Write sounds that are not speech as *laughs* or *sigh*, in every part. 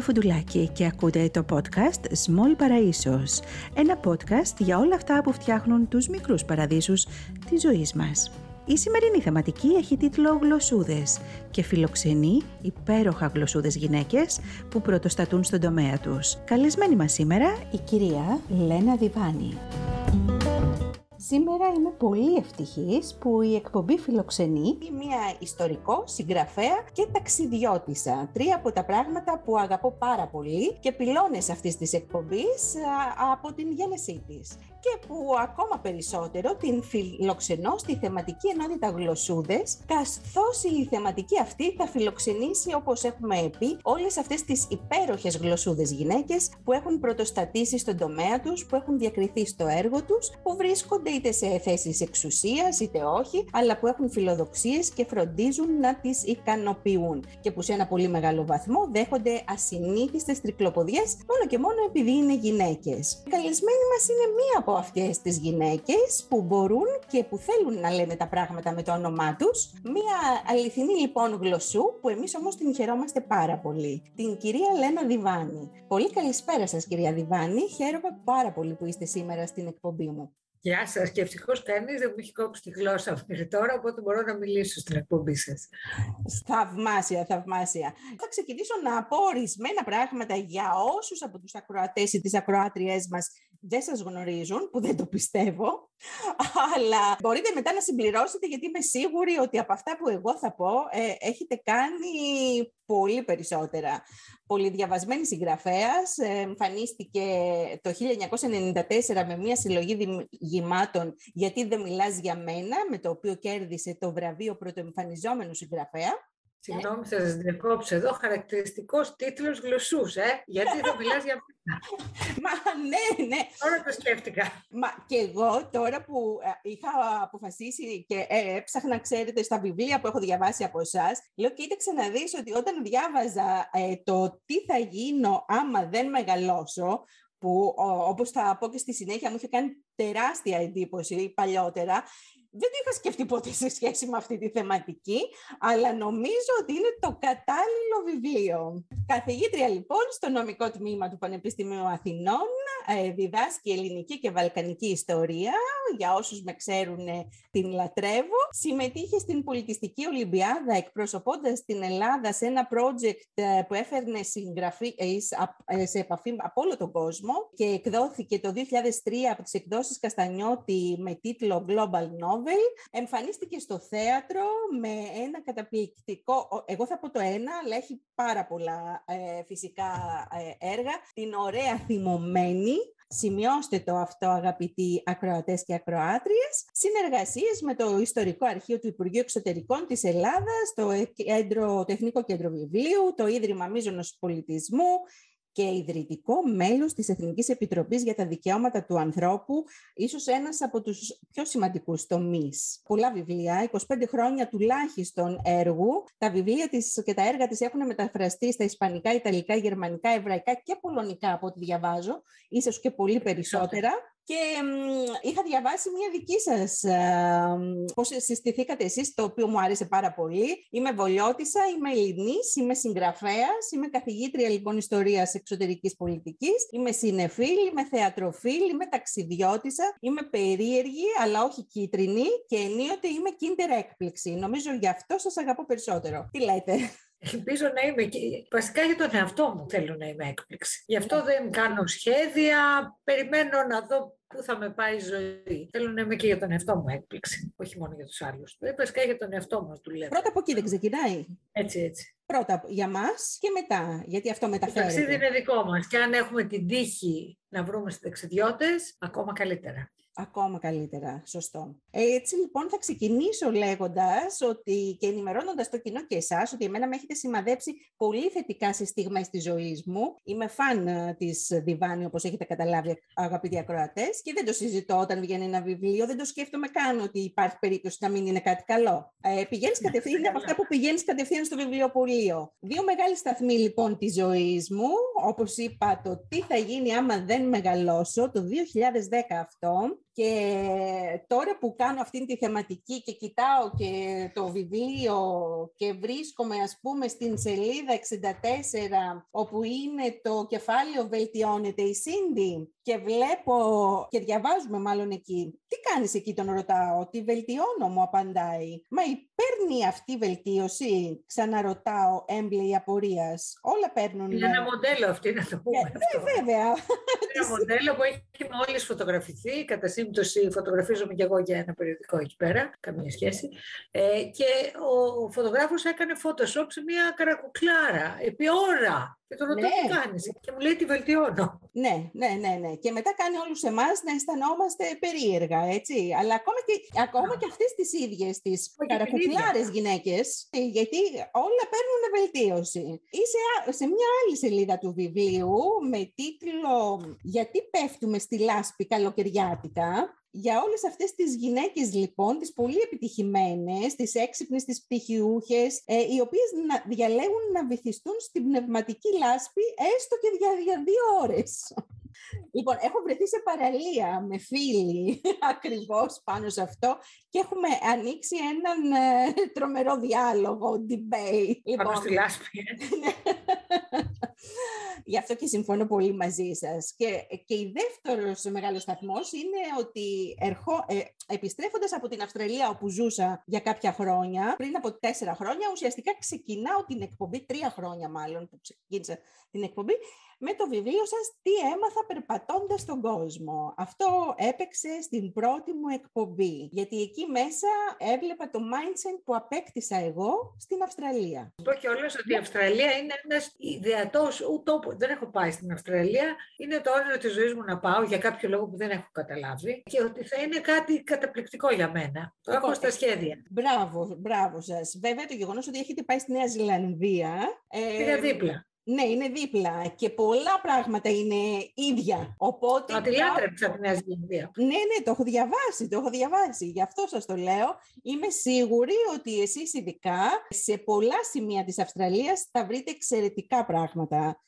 Γεωργία Φουντουλάκη και ακούτε το podcast Small Παραΐσος, ένα podcast για όλα αυτά που φτιάχνουν τους μικρούς παραδείσους της ζωής μας. Η σημερινή θεματική έχει τίτλο «Γλωσσούδες» και φιλοξενεί υπέροχα γλωσσούδες γυναίκες που πρωτοστατούν στον τομέα τους. Καλεσμένη μας σήμερα η κυρία Λένα Διβάνη. Σήμερα είμαι πολύ ευτυχής που η εκπομπή φιλοξενεί μια ιστορικό, συγγραφέα και ταξιδιώτησα. Τρία από τα πράγματα που αγαπώ πάρα πολύ και πυλώνες αυτής της εκπομπής από την γένεσή της και που ακόμα περισσότερο την φιλοξενώ στη θεματική ενότητα γλωσσούδες, καθώς η θεματική αυτή θα φιλοξενήσει, όπως έχουμε πει, όλες αυτές τις υπέροχες γλωσσούδες γυναίκες που έχουν πρωτοστατήσει στον τομέα τους, που έχουν διακριθεί στο έργο τους, που βρίσκονται είτε σε θέσεις εξουσίας είτε όχι, αλλά που έχουν φιλοδοξίες και φροντίζουν να τις ικανοποιούν και που σε ένα πολύ μεγάλο βαθμό δέχονται ασυνήθιστες τρικλοποδιές μόνο και μόνο επειδή είναι γυναίκες. Η καλεσμένη μας είναι μία από αυτές τις γυναίκες που μπορούν και που θέλουν να λένε τα πράγματα με το όνομά τους. Μία αληθινή λοιπόν γλωσσού που εμείς όμως την χαιρόμαστε πάρα πολύ. Την κυρία Λένα Διβάνη. Πολύ καλησπέρα σας κυρία Διβάνη. Χαίρομαι πάρα πολύ που είστε σήμερα στην εκπομπή μου. Γεια σας και ευτυχώς κανείς δεν μου έχει κόψει τη γλώσσα μέχρι τώρα, οπότε μπορώ να μιλήσω στην εκπομπή σας. Θαυμάσια, θαυμάσια. Θα ξεκινήσω να πω ορισμένα πράγματα για όσους από τους ακροατές ή τις ακροάτριές μας δεν σας γνωρίζουν, που δεν το πιστεύω, *laughs* αλλά μπορείτε μετά να συμπληρώσετε γιατί είμαι σίγουρη ότι από αυτά που εγώ θα πω ε, έχετε κάνει πολύ περισσότερα. Πολυδιαβασμένη συγγραφέας, ε, εμφανίστηκε το 1994 με μια συλλογή γυμάτων «Γιατί δεν μιλάς για μένα», με το οποίο κέρδισε το βραβείο πρωτοεμφανιζόμενου συγγραφέα. Συγγνώμη, θα σας διακόψω εδώ. Χαρακτηριστικός τίτλος γλωσσούς, ε! Γιατί δεν μιλάς για μένα. *laughs* Μα ναι, ναι. Τώρα το σκέφτηκα. Μα και εγώ τώρα που ε, είχα αποφασίσει και ε, έψαχνα, ξέρετε, στα βιβλία που έχω διαβάσει από εσάς, λέω: Κοίταξε να δεις ότι όταν διάβαζα ε, το τι θα γίνω άμα δεν μεγαλώσω, που όπως θα πω και στη συνέχεια μου είχε κάνει τεράστια εντύπωση παλιότερα, δεν το είχα σκεφτεί ποτέ σε σχέση με αυτή τη θεματική, αλλά νομίζω ότι είναι το κατάλληλο βιβλίο. Καθηγήτρια λοιπόν στο νομικό τμήμα του Πανεπιστημίου Αθηνών, ε, διδάσκει ελληνική και βαλκανική ιστορία, για όσους με ξέρουν ε, την λατρεύω. Συμμετείχε στην Πολιτιστική Ολυμπιάδα εκπροσωπώντας την Ελλάδα σε ένα project ε, που έφερνε συγγραφή σε επαφή από όλο τον κόσμο και εκδόθηκε το 2003 από τις εκδόσεις Καστανιώτη με τίτλο Global Novel. Εμφανίστηκε στο θέατρο με ένα καταπληκτικό, εγώ θα πω το ένα, αλλά έχει πάρα πολλά φυσικά έργα, την ωραία θυμωμένη Σημειώστε το αυτό αγαπητοί ακροατές και ακροάτριες. Συνεργασίες με το Ιστορικό Αρχείο του Υπουργείου Εξωτερικών της Ελλάδας, το κέντρο, Τεχνικό Κέντρο Βιβλίου, το Ίδρυμα Μίζωνος Πολιτισμού, και ιδρυτικό μέλος της Εθνικής Επιτροπής για τα Δικαιώματα του Ανθρώπου, ίσως ένας από τους πιο σημαντικούς τομείς. Πολλά βιβλία, 25 χρόνια τουλάχιστον έργου. Τα βιβλία της και τα έργα της έχουν μεταφραστεί στα Ισπανικά, Ιταλικά, Γερμανικά, Εβραϊκά και Πολωνικά από ό,τι διαβάζω, ίσως και πολύ περισσότερα. Και είχα διαβάσει μια δική σας, πώς συστηθήκατε εσείς, το οποίο μου άρεσε πάρα πολύ. Είμαι Βολιώτισσα, είμαι Ελληνής, είμαι συγγραφέας, είμαι καθηγήτρια λοιπόν ιστορίας εξωτερικής πολιτικής, είμαι συνεφίλ, είμαι θεατροφίλ, είμαι ταξιδιώτισσα, είμαι περίεργη αλλά όχι κίτρινη και ενίοτε είμαι κίντερ έκπληξη. Νομίζω γι' αυτό σας αγαπώ περισσότερο. Τι λέτε; Ελπίζω να είμαι και βασικά για τον εαυτό μου θέλω να είμαι έκπληξη. Γι' αυτό δεν κάνω σχέδια, περιμένω να δω πού θα με πάει η ζωή. Θέλω να είμαι και για τον εαυτό μου έκπληξη, όχι μόνο για τους άλλους. Δεν βασικά για τον εαυτό μου δουλεύω. Πρώτα από εκεί δεν ξεκινάει. Έτσι, έτσι. Πρώτα για μας και μετά, γιατί αυτό μεταφέρεται. Το ταξίδι είναι δικό μας και αν έχουμε την τύχη να βρούμε ταξιδιώτες, ακόμα καλύτερα. Ακόμα καλύτερα, σωστό. Έτσι λοιπόν θα ξεκινήσω λέγοντας ότι και ενημερώνοντας το κοινό και εσάς ότι εμένα με έχετε σημαδέψει πολύ θετικά σε στιγμές της ζωής μου. Είμαι φαν ε, της Διβάνη όπως έχετε καταλάβει αγαπητοί ακροατές και δεν το συζητώ όταν βγαίνει ένα βιβλίο, δεν το σκέφτομαι καν ότι υπάρχει περίπτωση να μην είναι κάτι καλό. Ε, πηγαίνεις κατευθείαν από αυτά που πηγαίνεις κατευθείαν στο βιβλιοπωλείο. Δύο μεγάλοι σταθμοί λοιπόν της ζωής μου, όπως είπα το τι θα γίνει άμα δεν μεγαλώσω, το 2010 αυτό, Και τώρα που κάνω αυτή τη θεματική και κοιτάω και το βιβλίο και βρίσκομαι ας πούμε στην σελίδα 64 όπου είναι το κεφάλαιο «Βελτιώνεται η Σίντι» και βλέπω και διαβάζουμε μάλλον εκεί. Τι κάνεις εκεί τον ρωτάω, τι βελτιώνω μου απαντάει. Μα παίρνει αυτή η βελτίωση, ξαναρωτάω έμπλεη απορίας. Όλα παίρνουν. Είναι ένα μοντέλο αυτή να το πούμε. Ε, ναι, βέβαια. Είναι ένα μοντέλο που έχει μόλις φωτογραφηθεί, κατά σύμπτωση φωτογραφίζομαι και εγώ για ένα περιοδικό εκεί πέρα, καμία σχέση. Ε, και ο φωτογράφος έκανε Photoshop σε μια καρακουκλάρα, επί ώρα. Και τον ρωτώ τι κάνεις και μου λέει τι βελτιώνω. Ναι, ναι, ναι, ναι. Και μετά κάνει όλους εμάς να αισθανόμαστε περίεργα, έτσι. Αλλά ακόμα και, ακόμα και αυτές τις ίδιες τις καρακουκλάρες γυναίκες, γιατί όλα παίρνουν βελτίωση. Ή σε, σε μια άλλη σελίδα του βιβλίου με τίτλο «Γιατί πέφτουμε στη λάσπη καλοκαιριάτικα», για όλες αυτές τις γυναίκες λοιπόν, τις πολύ επιτυχημένες, τις έξυπνες, τις πτυχιούχες, ε, οι οποίες να, διαλέγουν να βυθιστούν στην πνευματική λάσπη έστω και για, για δύο ώρες. Λοιπόν, έχω βρεθεί σε παραλία με φίλοι *laughs* ακριβώς πάνω σε αυτό και έχουμε ανοίξει έναν ε, τρομερό διάλογο, debate. Πάνω στη λοιπόν, λάσπη. Ε. Ναι. *laughs* Γι' αυτό και συμφωνώ πολύ μαζί σας. Και, και η δεύτερος μεγάλος σταθμός είναι ότι ερχό, ε, επιστρέφοντας από την Αυστραλία όπου ζούσα για κάποια χρόνια, πριν από τέσσερα χρόνια, ουσιαστικά ξεκινάω την εκπομπή, τρία χρόνια μάλλον που ξεκίνησα την εκπομπή, με το βιβλίο σας «Τι έμαθα περπατώντας τον κόσμο». Αυτό έπαιξε στην πρώτη μου εκπομπή, γιατί εκεί μέσα έβλεπα το mindset που απέκτησα εγώ στην Αυστραλία. Πω και όλες ότι η Αυστραλία είναι ένας ιδεατός τόπο. Δεν έχω πάει στην Αυστραλία. Είναι το όνειρο της ζωής μου να πάω για κάποιο λόγο που δεν έχω καταλάβει και ότι θα είναι κάτι καταπληκτικό για μένα. Το έχω στα σχέδια. Μπράβο, μπράβο σας. Βέβαια το γεγονός ότι έχετε πάει στη Νέα Ζηλανδία... Ε, δίπλα. Ναι, είναι δίπλα και πολλά πράγματα είναι ίδια. Οπότε... Ότι λάτρεψα την Νέα Ζηλανδία. Ναι, ναι, το έχω διαβάσει, το έχω διαβάσει. Γι' αυτό σας το λέω. Είμαι σίγουρη ότι εσείς ειδικά σε πολλά σημεία της Αυστραλίας θα βρείτε εξαιρετικά πράγματα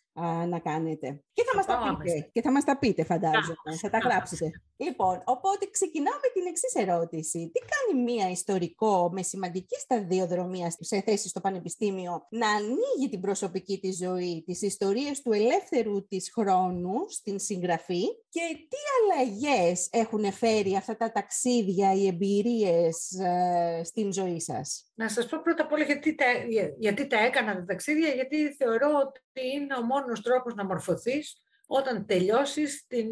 να κάνετε. Και θα, μας τα πείτε, και θα μας τα πείτε φαντάζομαι, θα τα γράψετε. Λοιπόν, οπότε ξεκινάω με την εξής ερώτηση. Τι κάνει μία ιστορικό με σημαντική σταδιοδρομία σε θέση στο πανεπιστήμιο να ανοίγει την προσωπική της ζωή, τις ιστορίες του ελεύθερου της χρόνου στην συγγραφή και τι αλλαγές έχουν φέρει αυτά τα ταξίδια, οι εμπειρίες ε, στην ζωή σας; Να σας πω πρώτα απ' όλα γιατί τα, γιατί τα έκανα τα ταξίδια, γιατί θεωρώ ότι είναι ο μόνος τρόπος να μορφωθείς όταν τελειώσεις την,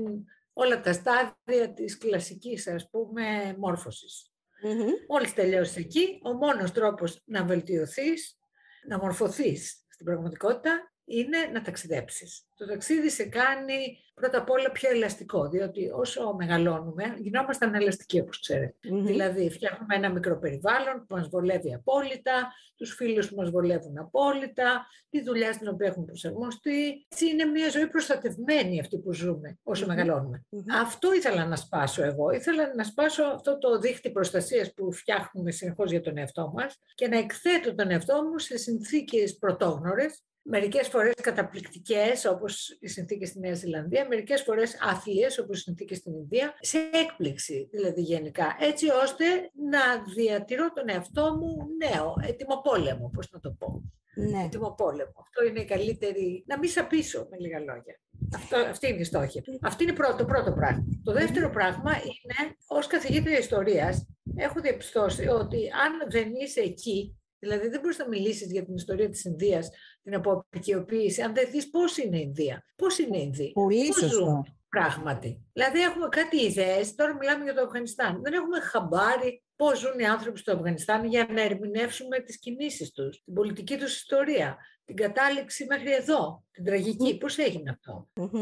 όλα τα στάδια της κλασικής, ας πούμε, μόρφωσης. Mm-hmm. Μόλις τελειώσεις εκεί, ο μόνος τρόπος να βελτιωθείς, να μορφωθείς στην πραγματικότητα, είναι να ταξιδέψεις. Το ταξίδι σε κάνει πρώτα απ' όλα πιο ελαστικό, διότι όσο μεγαλώνουμε, γινόμαστε ελαστικοί, όπως ξέρετε. Δηλαδή, φτιάχνουμε ένα μικρό περιβάλλον που μας βολεύει απόλυτα, τους φίλους που μας βολεύουν απόλυτα, τη δουλειά στην οποία έχουμε προσαρμοστεί. Έτσι είναι μια ζωή προστατευμένη αυτή που ζούμε όσο μεγαλώνουμε. Αυτό ήθελα να σπάσω εγώ. Ήθελα να σπάσω αυτό το δίχτυ προστασίας που φτιάχνουμε συνεχώς για τον εαυτό μας και να εκθέτω τον εαυτό μου σε συνθήκες πρωτόγνωρες, μερικές φορές καταπληκτικές όπως οι συνθήκες στη Νέα Ζηλανδία, μερικές φορές άθλιες όπως οι συνθήκες στην Ινδία, σε έκπληξη δηλαδή γενικά, έτσι ώστε να διατηρώ τον εαυτό μου νέο, έτοιμο πόλεμο, πώς να το πω. Ναι. Έτοιμο πόλεμο. Αυτό είναι η καλύτερη, να μην σαπίσω με λίγα λόγια. Αυτό, αυτή είναι η στόχη. Αυτή είναι πρώτο, το πρώτο πράγμα. Το δεύτερο πράγμα είναι, ως καθηγήτρια ιστορίας, έχω διαπιστώσει ότι αν δεν είσαι εκεί Δηλαδή δεν μπορείς να μιλήσεις για την ιστορία της Ινδίας, την αποαπικιοποίηση, αν δεν δεις πώς είναι η Ινδία. Πώς είναι η Ινδία. Πολύ πώς σωστό. Ζουν, πράγματι. Δηλαδή έχουμε κάτι ιδέες, τώρα μιλάμε για το Αφγανιστάν. Δεν έχουμε χαμπάρι πώς ζουν οι άνθρωποι στο Αφγανιστάν για να ερμηνεύσουμε τις κινήσεις τους, την πολιτική τους ιστορία, την κατάληξη μέχρι εδώ, την τραγική. Πώς έγινε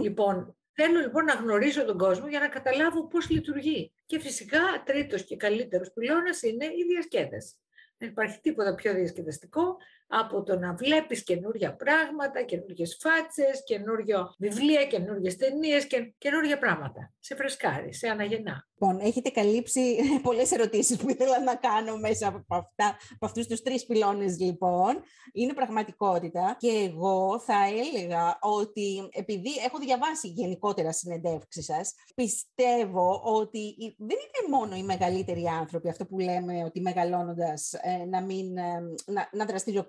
Λοιπόν, Θέλω λοιπόν να γνωρίσω τον κόσμο για να καταλάβω πώς λειτουργεί. Και φυσικά τρίτος και καλύτερος πυλώνας είναι η διασκέδαση. Δεν υπάρχει τίποτα πιο διασκεδαστικό από το να βλέπεις καινούργια πράγματα, καινούργιες φάτσες, καινούργια βιβλία, καινούργιες ταινίες και καινούργια πράγματα. Σε φρεσκάρει, σε αναγεννά. Λοιπόν, έχετε καλύψει *laughs* πολλές ερωτήσεις που ήθελα να κάνω μέσα από, αυτά, από αυτούς τους τρεις πυλώνες λοιπόν. Είναι πραγματικότητα και εγώ θα έλεγα ότι επειδή έχω διαβάσει γενικότερα συνεντεύξεις σας, πιστεύω ότι δεν είναι μόνο οι μεγαλύτεροι άνθρωποι, αυτό που λέμε ότι μεγαλώνοντας ε, να, μην, ε, να, να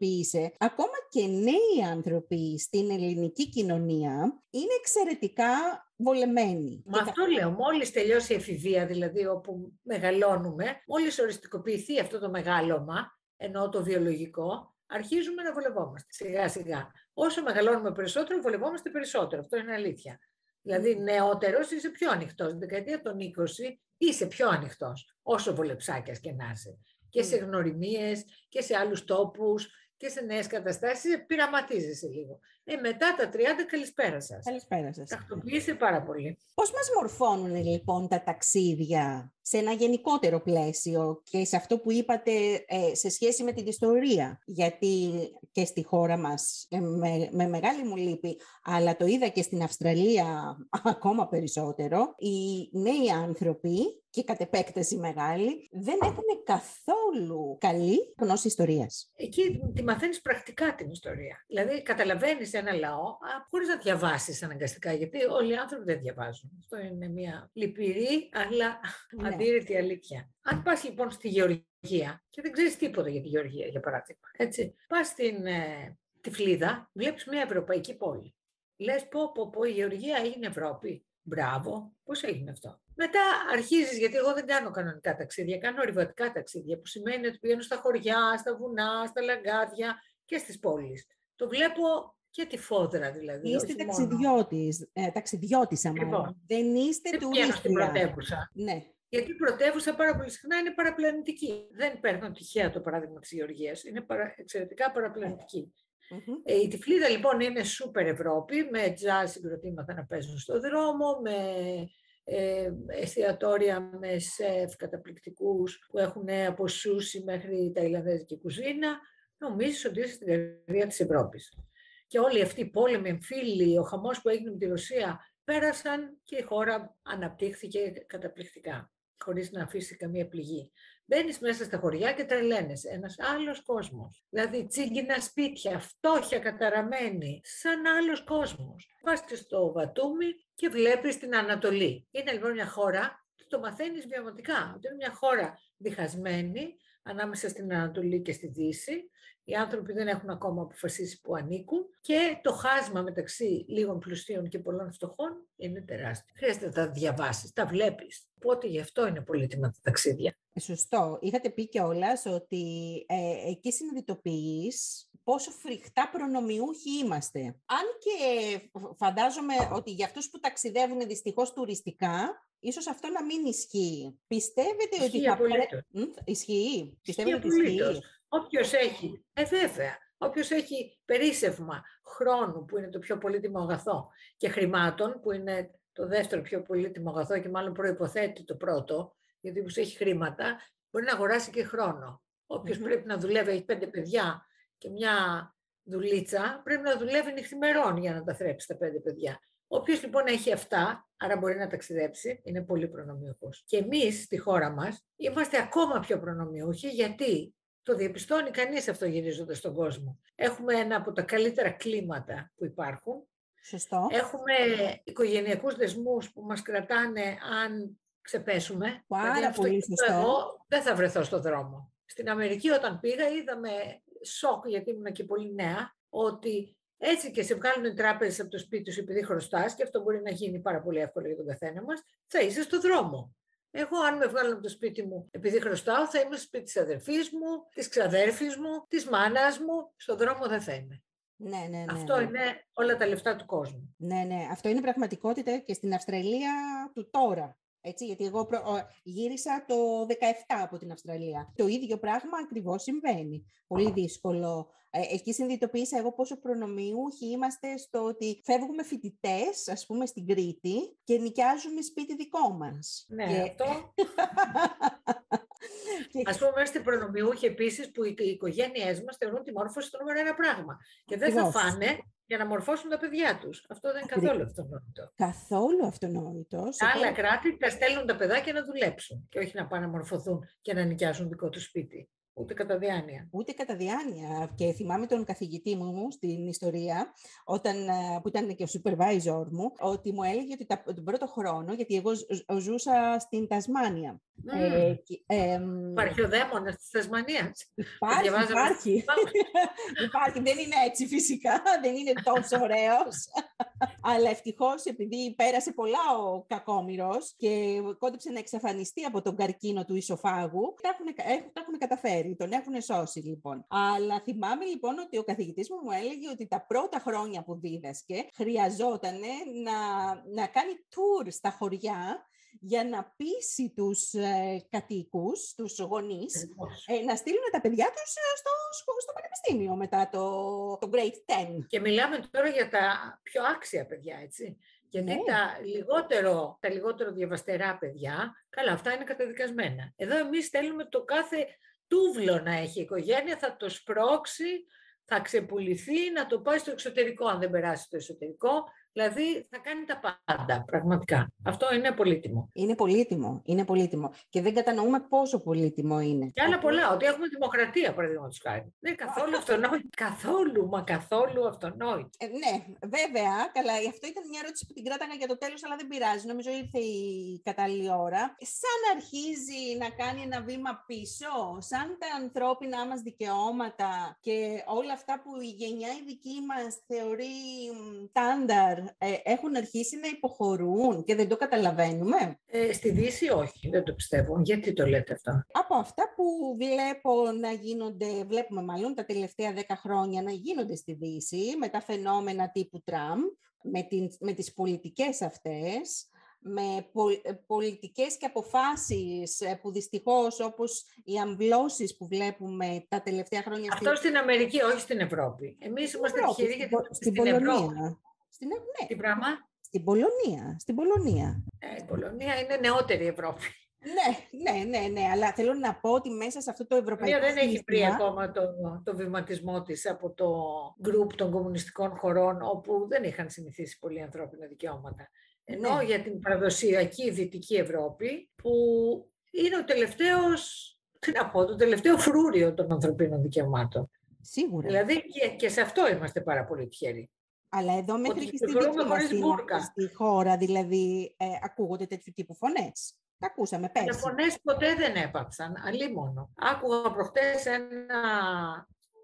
δραστηριοποιείσαι. Ακόμα και νέοι άνθρωποι στην ελληνική κοινωνία είναι εξαιρετικά βολεμένοι. Μα αυτό λέω, μόλις τελειώσει η εφηβεία, δηλαδή όπου μεγαλώνουμε, μόλις οριστικοποιηθεί αυτό το μεγάλωμα, ενώ το βιολογικό, αρχίζουμε να βολευόμαστε σιγά σιγά. Όσο μεγαλώνουμε περισσότερο, βολευόμαστε περισσότερο. Αυτό είναι αλήθεια. Δηλαδή, νεότερος είσαι πιο ανοιχτός. Στην δεκαετία των 20 είσαι πιο ανοιχτός, όσο βολεψάκιας και να είσαι. Και σε γνωριμίες και σε άλλους τόπους και σε νέες καταστάσεις, πειραματίζεσαι λίγο. Ε, μετά τα 30, καλησπέρα σας. Καλησπέρα σας. Τακτοποίησε πάρα πολύ. Πώς μας μορφώνουν λοιπόν τα ταξίδια σε ένα γενικότερο πλαίσιο και σε αυτό που είπατε ε, σε σχέση με την ιστορία; Γιατί και στη χώρα μας, ε, με, με μεγάλη μου λύπη, αλλά το είδα και στην Αυστραλία *laughs* ακόμα περισσότερο, οι νέοι άνθρωποι και κατ' επέκταση μεγάλη, δεν έχουν καθόλου καλή γνώση ιστορίας. Εκεί τη μαθαίνεις πρακτικά την ιστορία. Δηλαδή καταλαβαίνεις ένα λαό χωρίς να διαβάσεις αναγκαστικά, γιατί όλοι οι άνθρωποι δεν διαβάζουν. Αυτό είναι μια λυπηρή, αλλά ναι αντίρρητη αλήθεια. Αν πας λοιπόν στη Γεωργία και δεν ξέρεις τίποτα για τη Γεωργία, για παράδειγμα, έτσι, πας στην ε, Τυφλίδα, βλέπεις μια ευρωπαϊκή πόλη. Λες πω, πω, πω, η Γεωργία έγινε Ευρώπη. Μπράβο, πώς έγινε αυτό; Μετά αρχίζεις, γιατί εγώ δεν κάνω κανονικά ταξίδια, κάνω ορειβατικά ταξίδια, που σημαίνει ότι πηγαίνω στα χωριά, στα βουνά, στα λαγκάδια και στις πόλεις. Το βλέπω και τη φόδρα δηλαδή. Είστε ταξιδιώτης, ε, ταξιδιώτησα λοιπόν, Δεν είστε τουρίστρια. στην πρωτεύουσα. Ναι. Γιατί η πρωτεύουσα πάρα πολύ συχνά είναι παραπλανητική. Δεν παίρνω τυχαία το παράδειγμα της Γεωργίας. Είναι παρα, εξαιρετικά παραπλανητική. Ε, η Τυφλίδα λοιπόν είναι σούπερ Ευρώπη, με τζάζ συγκροτήματα να παίζουν στο δρόμο, με ε, εστιατόρια με σεφ καταπληκτικούς που έχουν από σούσι μέχρι τα Ιλανδέζικη κουζίνα. Νομίζεις ότι είσαι στην καρδιά της Ευρώπης. Και όλοι αυτοί οι πόλεμοι, εμφύλοι, ο χαμός που έγινε με τη Ρωσία πέρασαν και η χώρα αναπτύχθηκε καταπληκτικά χωρίς να αφήσει καμία πληγή. Μπαίνεις μέσα στα χωριά και τρελαίνεσαι. Ένας άλλος κόσμος. Δηλαδή τσίγκινα σπίτια, φτώχεια καταραμένη, σαν άλλος κόσμος. Πας και στο Βατούμι και βλέπεις την Ανατολή. Είναι λοιπόν μια χώρα που το μαθαίνεις βιωματικά. Ότι είναι μια χώρα διχασμένη ανάμεσα στην Ανατολή και στη Δύση. Οι άνθρωποι δεν έχουν ακόμα αποφασίσει που ανήκουν και το χάσμα μεταξύ λίγων πλουσίων και πολλών φτωχών είναι τεράστιο. Χρειάζεται να τα διαβάσεις, τα βλέπεις. Οπότε γι' αυτό είναι πολύτιμα τα ταξίδια. Ε, σωστό. Είχατε πει κιόλας ότι ε, εκεί συνειδητοποιείς πόσο φρικτά προνομιούχοι είμαστε. Αν και φαντάζομαι ότι για αυτούς που ταξιδεύουν δυστυχώς τουριστικά, ίσως αυτό να μην ισχύει. Πιστεύετε ότι θα πρέπει... Ισχύει. Πιστεύετε ότι ισχύει; Όποιος έχει, ε βέβαια, όποιος έχει περίσευμα χρόνου που είναι το πιο πολύτιμο αγαθό και χρημάτων που είναι το δεύτερο πιο πολύτιμο αγαθό και μάλλον προϋποθέτει το πρώτο, γιατί που έχει χρήματα, μπορεί να αγοράσει και χρόνο. πρέπει να δουλεύει, έχει πέντε παιδιά και μια δουλίτσα, πρέπει να δουλεύει νυχθημερών για να τα θρέψει τα πέντε παιδιά. Όποιος λοιπόν έχει αυτά, άρα μπορεί να ταξιδέψει, είναι πολύ προνομιούχος. Και εμείς στη χώρα μας είμαστε ακόμα πιο προνομιούχοι γιατί το διαπιστώνει κανείς αυτό γυρίζοντας στον κόσμο. Έχουμε ένα από τα καλύτερα κλίματα που υπάρχουν. Σωστό. Έχουμε οικογενειακούς δεσμούς που μας κρατάνε αν ξεπέσουμε. Πάρα δηλαδή, πολύ σωστό. Εγώ δεν θα βρεθώ στο δρόμο. Στην Αμερική όταν πήγα είδαμε σοκ, γιατί ήμουν και πολύ νέα, ότι έτσι και σε βγάλουν τράπεζες από το σπίτι σου επειδή χρωστάς, και αυτό μπορεί να γίνει πάρα πολύ εύκολο για τον καθένα μας, θα είσαι στο δρόμο. Εγώ, αν με βγάλουν από το σπίτι μου επειδή χρωστάω, θα είμαι στο σπίτι της αδερφής μου, της ξαδέρφης μου, της μάνας μου. Στο δρόμο δεν θα είμαι. Ναι, ναι, ναι, αυτό ναι. είναι όλα τα λεφτά του κόσμου. Ναι, ναι. Αυτό είναι πραγματικότητα και στην Αυστραλία του τώρα. Έτσι, γιατί εγώ γύρισα το 17 από την Αυστραλία. Το ίδιο πράγμα ακριβώς συμβαίνει. Πολύ δύσκολο. Ε, εκεί συνειδητοποίησα εγώ πόσο προνομιούχοι είμαστε στο ότι φεύγουμε φοιτητές, ας πούμε, στην Κρήτη και νοικιάζουμε σπίτι δικό μας. Ναι, αυτό *laughs* Α πούμε, είμαστε προνομιούχοι επίσης που οι οικογένειές μας θεωρούν τη μόρφωση το νούμερο ένα πράγμα. Και δεν θα φάνε για να μορφώσουν τα παιδιά τους. Αυτό δεν είναι καθόλου αυτονόητο. Καθόλου αυτονόητο. Άλλα κράτη τα στέλνουν τα παιδάκια να δουλέψουν και όχι να πάνε να μορφωθούν και να νοικιάσουν δικό τους σπίτι. Ούτε κατά διάνοια. Ούτε κατά διάνοια. Και θυμάμαι τον καθηγητή μου στην ιστορία, όταν, ε, που ήταν και ο supervisor μου, ότι μου έλεγε ότι τον πρώτο χρόνο, γιατί εγώ ζούσα στην Τασμάνια. Mm. Ε, ε, υπάρχει ο δαίμονας της Τασμανίας. Υπάρχει, υπάρχει. *laughs* υπάρχει. Δεν είναι έτσι φυσικά, δεν είναι τόσο ωραίος. *laughs* Αλλά ευτυχώς επειδή πέρασε πολλά ο κακόμοιρος και κόντεψε να εξαφανιστεί από τον καρκίνο του ισοφάγου, τα έχουν, τα έχουν καταφέρει τον έχουν σώσει λοιπόν. Αλλά θυμάμαι λοιπόν ότι ο καθηγητής μου μου έλεγε ότι τα πρώτα χρόνια που δίδασκε χρειαζόταν να, να κάνει tour στα χωριά για να πείσει τους ε, κατοίκους, τους γονείς, ε, να στείλουν τα παιδιά τους ε, στο, στο πανεπιστήμιο μετά το, το Grade 10. Και μιλάμε τώρα για τα πιο άξια παιδιά, έτσι. Γιατί ναι. τα, λιγότερο, τα λιγότερο διαβαστερά παιδιά, καλά, αυτά είναι καταδικασμένα. Εδώ εμείς στέλνουμε το κάθε τούβλο να έχει η οικογένεια, θα το σπρώξει, θα ξεπουληθεί, να το πάει στο εξωτερικό αν δεν περάσει στο εσωτερικό Δηλαδή θα κάνει τα πάντα, πραγματικά. Αυτό είναι πολύτιμο. Είναι πολύτιμο, είναι πολύτιμο. Και δεν κατανοούμε πόσο πολύτιμο είναι. Και άλλα πολλά, ότι έχουμε δημοκρατία, παραδείγματος χάρη. Δεν είναι καθόλου αυτονόητο. καθόλου, μα καθόλου αυτονόητο. Ε, ναι, βέβαια, καλά. Αυτό ήταν μια ερώτηση που την κράταγα για το τέλος, αλλά δεν πειράζει. Νομίζω ήρθε η κατάλληλη ώρα. Σαν αρχίζει να κάνει ένα βήμα πίσω, σαν τα ανθρώπινα μας δικαιώματα και όλα αυτά που η γενιά η δική μας θεωρεί στάνταρ ε, έχουν αρχίσει να υποχωρούν και δεν το καταλαβαίνουμε; Ε, στη Δύση όχι, δεν το πιστεύω. Γιατί το λέτε αυτό; Από αυτά που βλέπω να γίνονται, βλέπουμε μάλλον τα τελευταία δέκα χρόνια να γίνονται στη Δύση με τα φαινόμενα τύπου Τραμπ, με, την, με τις πολιτικές αυτές, με ε, πολιτικές και αποφάσεις ε, που δυστυχώς όπως οι αμβλώσεις που βλέπουμε τα τελευταία χρόνια... Αυτό στην Αμερική, όχι στην Ευρώπη. Εμείς είμαστε τυχεροί γιατί στην, στην Ευρώπη. Στην, ναι. Τι πράγμα; Στην Πολωνία. Στην Πολωνία. Ε, η Πολωνία είναι νεότερη Ευρώπη. Ναι, ναι, ναι, ναι, αλλά θέλω να πω ότι μέσα σε αυτό το ευρωπαϊκό δεν έχει βρει ακόμα το, το βηματισμό της από το γκρουπ των κομμουνιστικών χωρών όπου δεν είχαν συνηθίσει πολύ ανθρώπινα δικαιώματα. Ενώ ναι. για την παραδοσιακή Δυτική Ευρώπη που είναι ο τελευταίος, τι να πω, το τελευταίο φρούριο των ανθρωπίνων δικαιωμάτων. Σίγουρα. Δηλαδή και, και σε αυτό είμαστε πάρα πολύ τυχεροί. Αλλά εδώ μέχρι και στη δική μας στη χώρα, δηλαδή, ε, ακούγονται τέτοιου τύπου φωνές. Τα ακούσαμε πέρσι. Οι φωνές ποτέ δεν έπαψαν, αλίμονο. Άκουγα προχτές ένα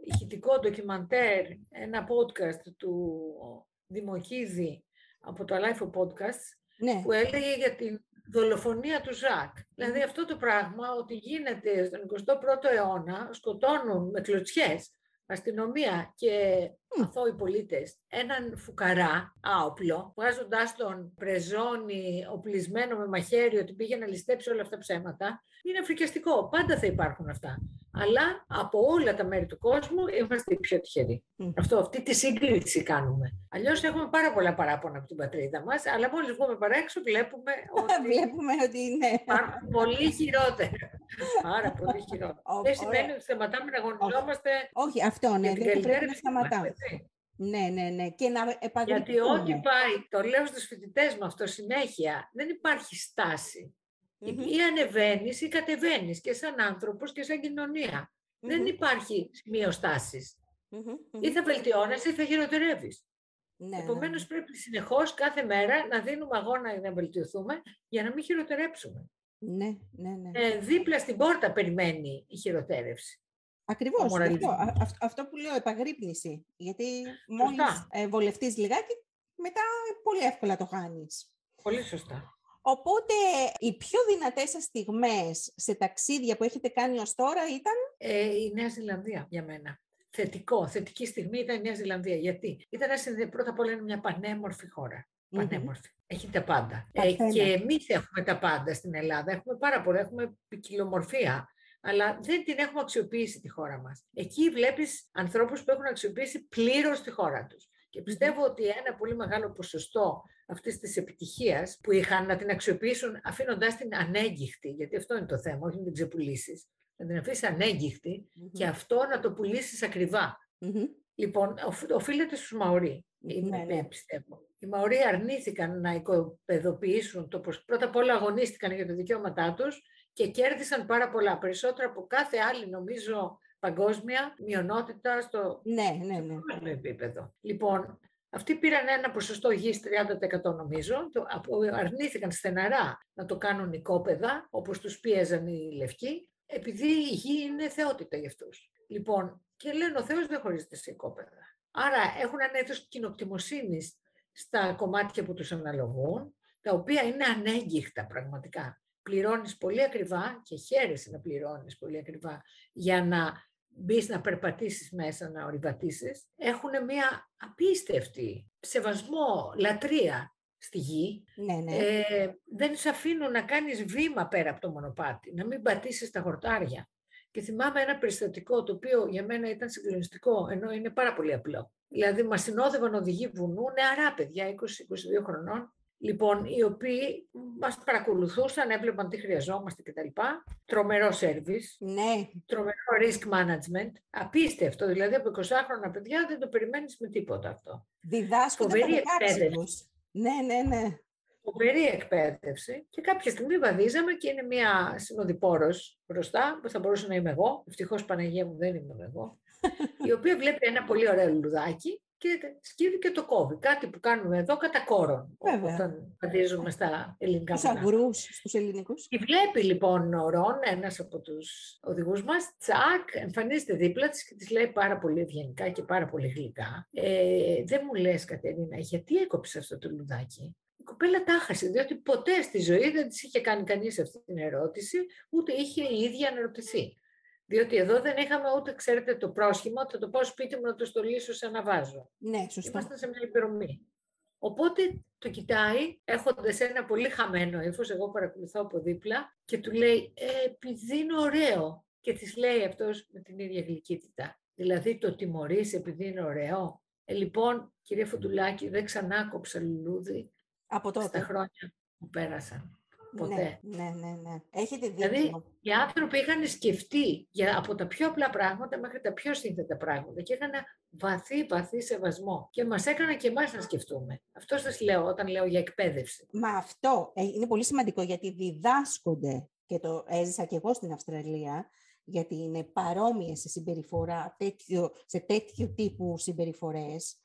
ηχητικό ντοκιμαντέρ, ένα podcast του Δημοκίδη από το Life of Podcasts, ναι. που έλεγε για την δολοφονία του Ζακ. Δηλαδή αυτό το πράγμα ότι γίνεται στον 21ο αιώνα, σκοτώνουν με κλωτσιές αστυνομία και αθώοι πολίτες έναν φουκαρά άοπλο, βγάζοντάς τον πρεζόνι οπλισμένο με μαχαίρι ότι πήγε να ληστέψει όλα αυτά ψέματα, είναι φρικιαστικό. Πάντα θα υπάρχουν αυτά. Αλλά από όλα τα μέρη του κόσμου είμαστε οι πιο τυχεροί. Αυτό, αυτή τη σύγκριση κάνουμε. Αλλιώς έχουμε πάρα πολλά παράπονα από την πατρίδα μας, αλλά μόλις βγούμε παρά έξω βλέπουμε *laughs* ότι. βλέπουμε ότι είναι. Υπάρχουν πολύ χειρότερα. πάρα πολύ χειρότερα. Δεν σημαίνει ότι σταματάμε να αγωνιζόμαστε. Όχι, αυτό ναι, δεν πρέπει να σταματάμε. Ναι, ναι, ναι. Και να Γιατί ό,τι πάει, το λέω στους φοιτητές μου αυτό συνέχεια, δεν υπάρχει στάση. Ή ανεβαίνεις ή κατεβαίνεις και σαν άνθρωπος και σαν κοινωνια Δεν υπάρχει σημείο στάσης. Ή θα βελτιώνεσαι ή θα χειροτερεύεις. Ναι, Επομένως, ναι, ναι. πρέπει συνεχώς κάθε μέρα να δίνουμε αγώνα για να βελτιωθούμε για να μην χειροτερέψουμε. Ναι, ναι, ναι. Ε, δίπλα στην πόρτα περιμένει η χειροτέρευση. Ακριβώς, αυτό, αυτό που λέω, επαγρύπνηση. Γιατί μόλις ε, βολευτείς λιγάκι, μετά πολύ εύκολα το χάνεις. Πολύ σωστά. Οπότε, οι πιο δυνατές σας στιγμές σε ταξίδια που έχετε κάνει ως τώρα ήταν... Ε, η Νέα Ζηλανδία για μένα. Θετικό, θετική στιγμή ήταν η Νέα Ζηλανδία. Γιατί; Ήταν πρώτα απ' όλα είναι μια πανέμορφη χώρα. Πανέμορφη. Έχει τα πάντα. Ε, και εμείς έχουμε τα πάντα στην Ελλάδα. Έχουμε πάρα πολλά. Έχουμε ποικιλομορφία αλλά δεν την έχουμε αξιοποιήσει τη χώρα μας. Εκεί βλέπεις ανθρώπους που έχουν αξιοποιήσει πλήρως τη χώρα τους. Και πιστεύω ότι ένα πολύ μεγάλο ποσοστό αυτής της επιτυχίας που είχαν να την αξιοποιήσουν αφήνοντάς την ανέγκυχτη, γιατί αυτό είναι το θέμα, όχι να την ξεπουλήσεις, να την αφήσεις και αυτό να το πουλήσεις ακριβά. Λοιπόν, οφείλεται στους Μαωρί, ναι, ναι. πιστεύω. Οι Μαωρί αρνήθηκαν να οικοπεδοποιήσουν το πως πρώτα απ' όλα αγωνίστηκαν για τα δικαιώματά τους και κέρδισαν πάρα πολλά, περισσότερα από κάθε άλλη νομίζω παγκόσμια μειονότητα στο ναι, ναι, ναι. επίπεδο. Λοιπόν, αυτοί πήραν ένα ποσοστό γης 30% νομίζω, το, αρνήθηκαν στεναρά να το κάνουν οικόπεδα, όπως τους πίεζαν οι λευκοί, επειδή η γη είναι θεότητα για αυτούς. Λοιπόν, και λένε ο Θεός δεν χωρίζεται σε οικόπεδα. Άρα έχουν ένα είδος κοινοκτημοσύνης στα κομμάτια που τους αναλογούν, τα οποία είναι ανέγκυχτα πραγματικά. Πληρώνεις πολύ ακριβά και χαίρεσαι να πληρώνεις πολύ ακριβά για να μπεις να περπατήσεις μέσα, να ορειβατήσεις, έχουν μια απίστευτη σεβασμό, λατρεία στη γη. Ναι, ναι. Ε, δεν σε αφήνουν να κάνεις βήμα πέρα από το μονοπάτι, να μην πατήσεις τα χορτάρια. Και θυμάμαι ένα περιστατικό το οποίο για μένα ήταν συγκλονιστικό, ενώ είναι πάρα πολύ απλό. Δηλαδή, μας συνόδευαν οδηγοί βουνού, νεαρά παιδιά, 20-22 χρονών, λοιπόν, οι οποίοι μας παρακολουθούσαν, έβλεπαν τι χρειαζόμαστε κτλ. Τρομερό service, ναι. τρομερό risk management, απίστευτο. Δηλαδή, από 20 χρόνια παιδιά δεν το περιμένεις με τίποτα αυτό. Διδάσκονται Φοβερή εκπαίδευση. Ναι, ναι, ναι φοβερή εκπαίδευση και κάποια στιγμή βαδίζαμε και είναι μια συνοδοιπόρος μπροστά που θα μπορούσε να είμαι εγώ, ευτυχώς Παναγία μου δεν είμαι εγώ, *laughs* η οποία βλέπει ένα πολύ ωραίο λουλουδάκι και σκύβει και το κόβει. Κάτι που κάνουμε εδώ κατά κόρον, όταν βαδίζουμε στα ελληνικά Τους αγρούς στους ελληνικούς. Και βλέπει λοιπόν ο Ρον, ένας από τους οδηγούς μας, τσακ, εμφανίζεται δίπλα της και της λέει πάρα πολύ ευγενικά και πάρα πολύ γλυκά. Ε, δεν μου λες Κατερίνα, γιατί έκοψες αυτό το λουδάκι; Κοπέλα τα χάσε, διότι ποτέ στη ζωή δεν της είχε κάνει κανείς αυτή την ερώτηση, ούτε είχε η ίδια αναρωτηθεί. Διότι εδώ δεν είχαμε ούτε, ξέρετε, το πρόσχημα ότι θα το πάω σπίτι μου να το στολίσω σε ένα βάζο. Ναι, σωστά. Είμαστε σε μια υπερομή. Οπότε το κοιτάει, έχοντας ένα πολύ χαμένο ύφος, εγώ παρακολουθώ από δίπλα, και του λέει, ε, επειδή είναι ωραίο. Και της λέει αυτός με την ίδια γλυκύτητα. Δηλαδή το τιμωρείς επειδή είναι ωραίο. Ε, λοιπόν, κύριε Φουντουλάκη, δεν ξανά κόψα λουλούδι, από τότε. Στα χρόνια που πέρασαν. Ποτέ. Ναι, ναι, ναι. ναι. Έχετε δίκιο. Δηλαδή, οι άνθρωποι είχαν σκεφτεί για, από τα πιο απλά πράγματα μέχρι τα πιο σύνθετα πράγματα και είχαν βαθύ, βαθύ σεβασμό. Και μας έκαναν και εμάς να σκεφτούμε. Αυτός σας λέω όταν λέω για εκπαίδευση. Μα αυτό ε, είναι πολύ σημαντικό γιατί διδάσκονται και το έζησα και εγώ στην Αυστραλία, γιατί είναι παρόμοιες σε συμπεριφορά, τέτοιο, σε τέτοιου τύπου συμπεριφορές,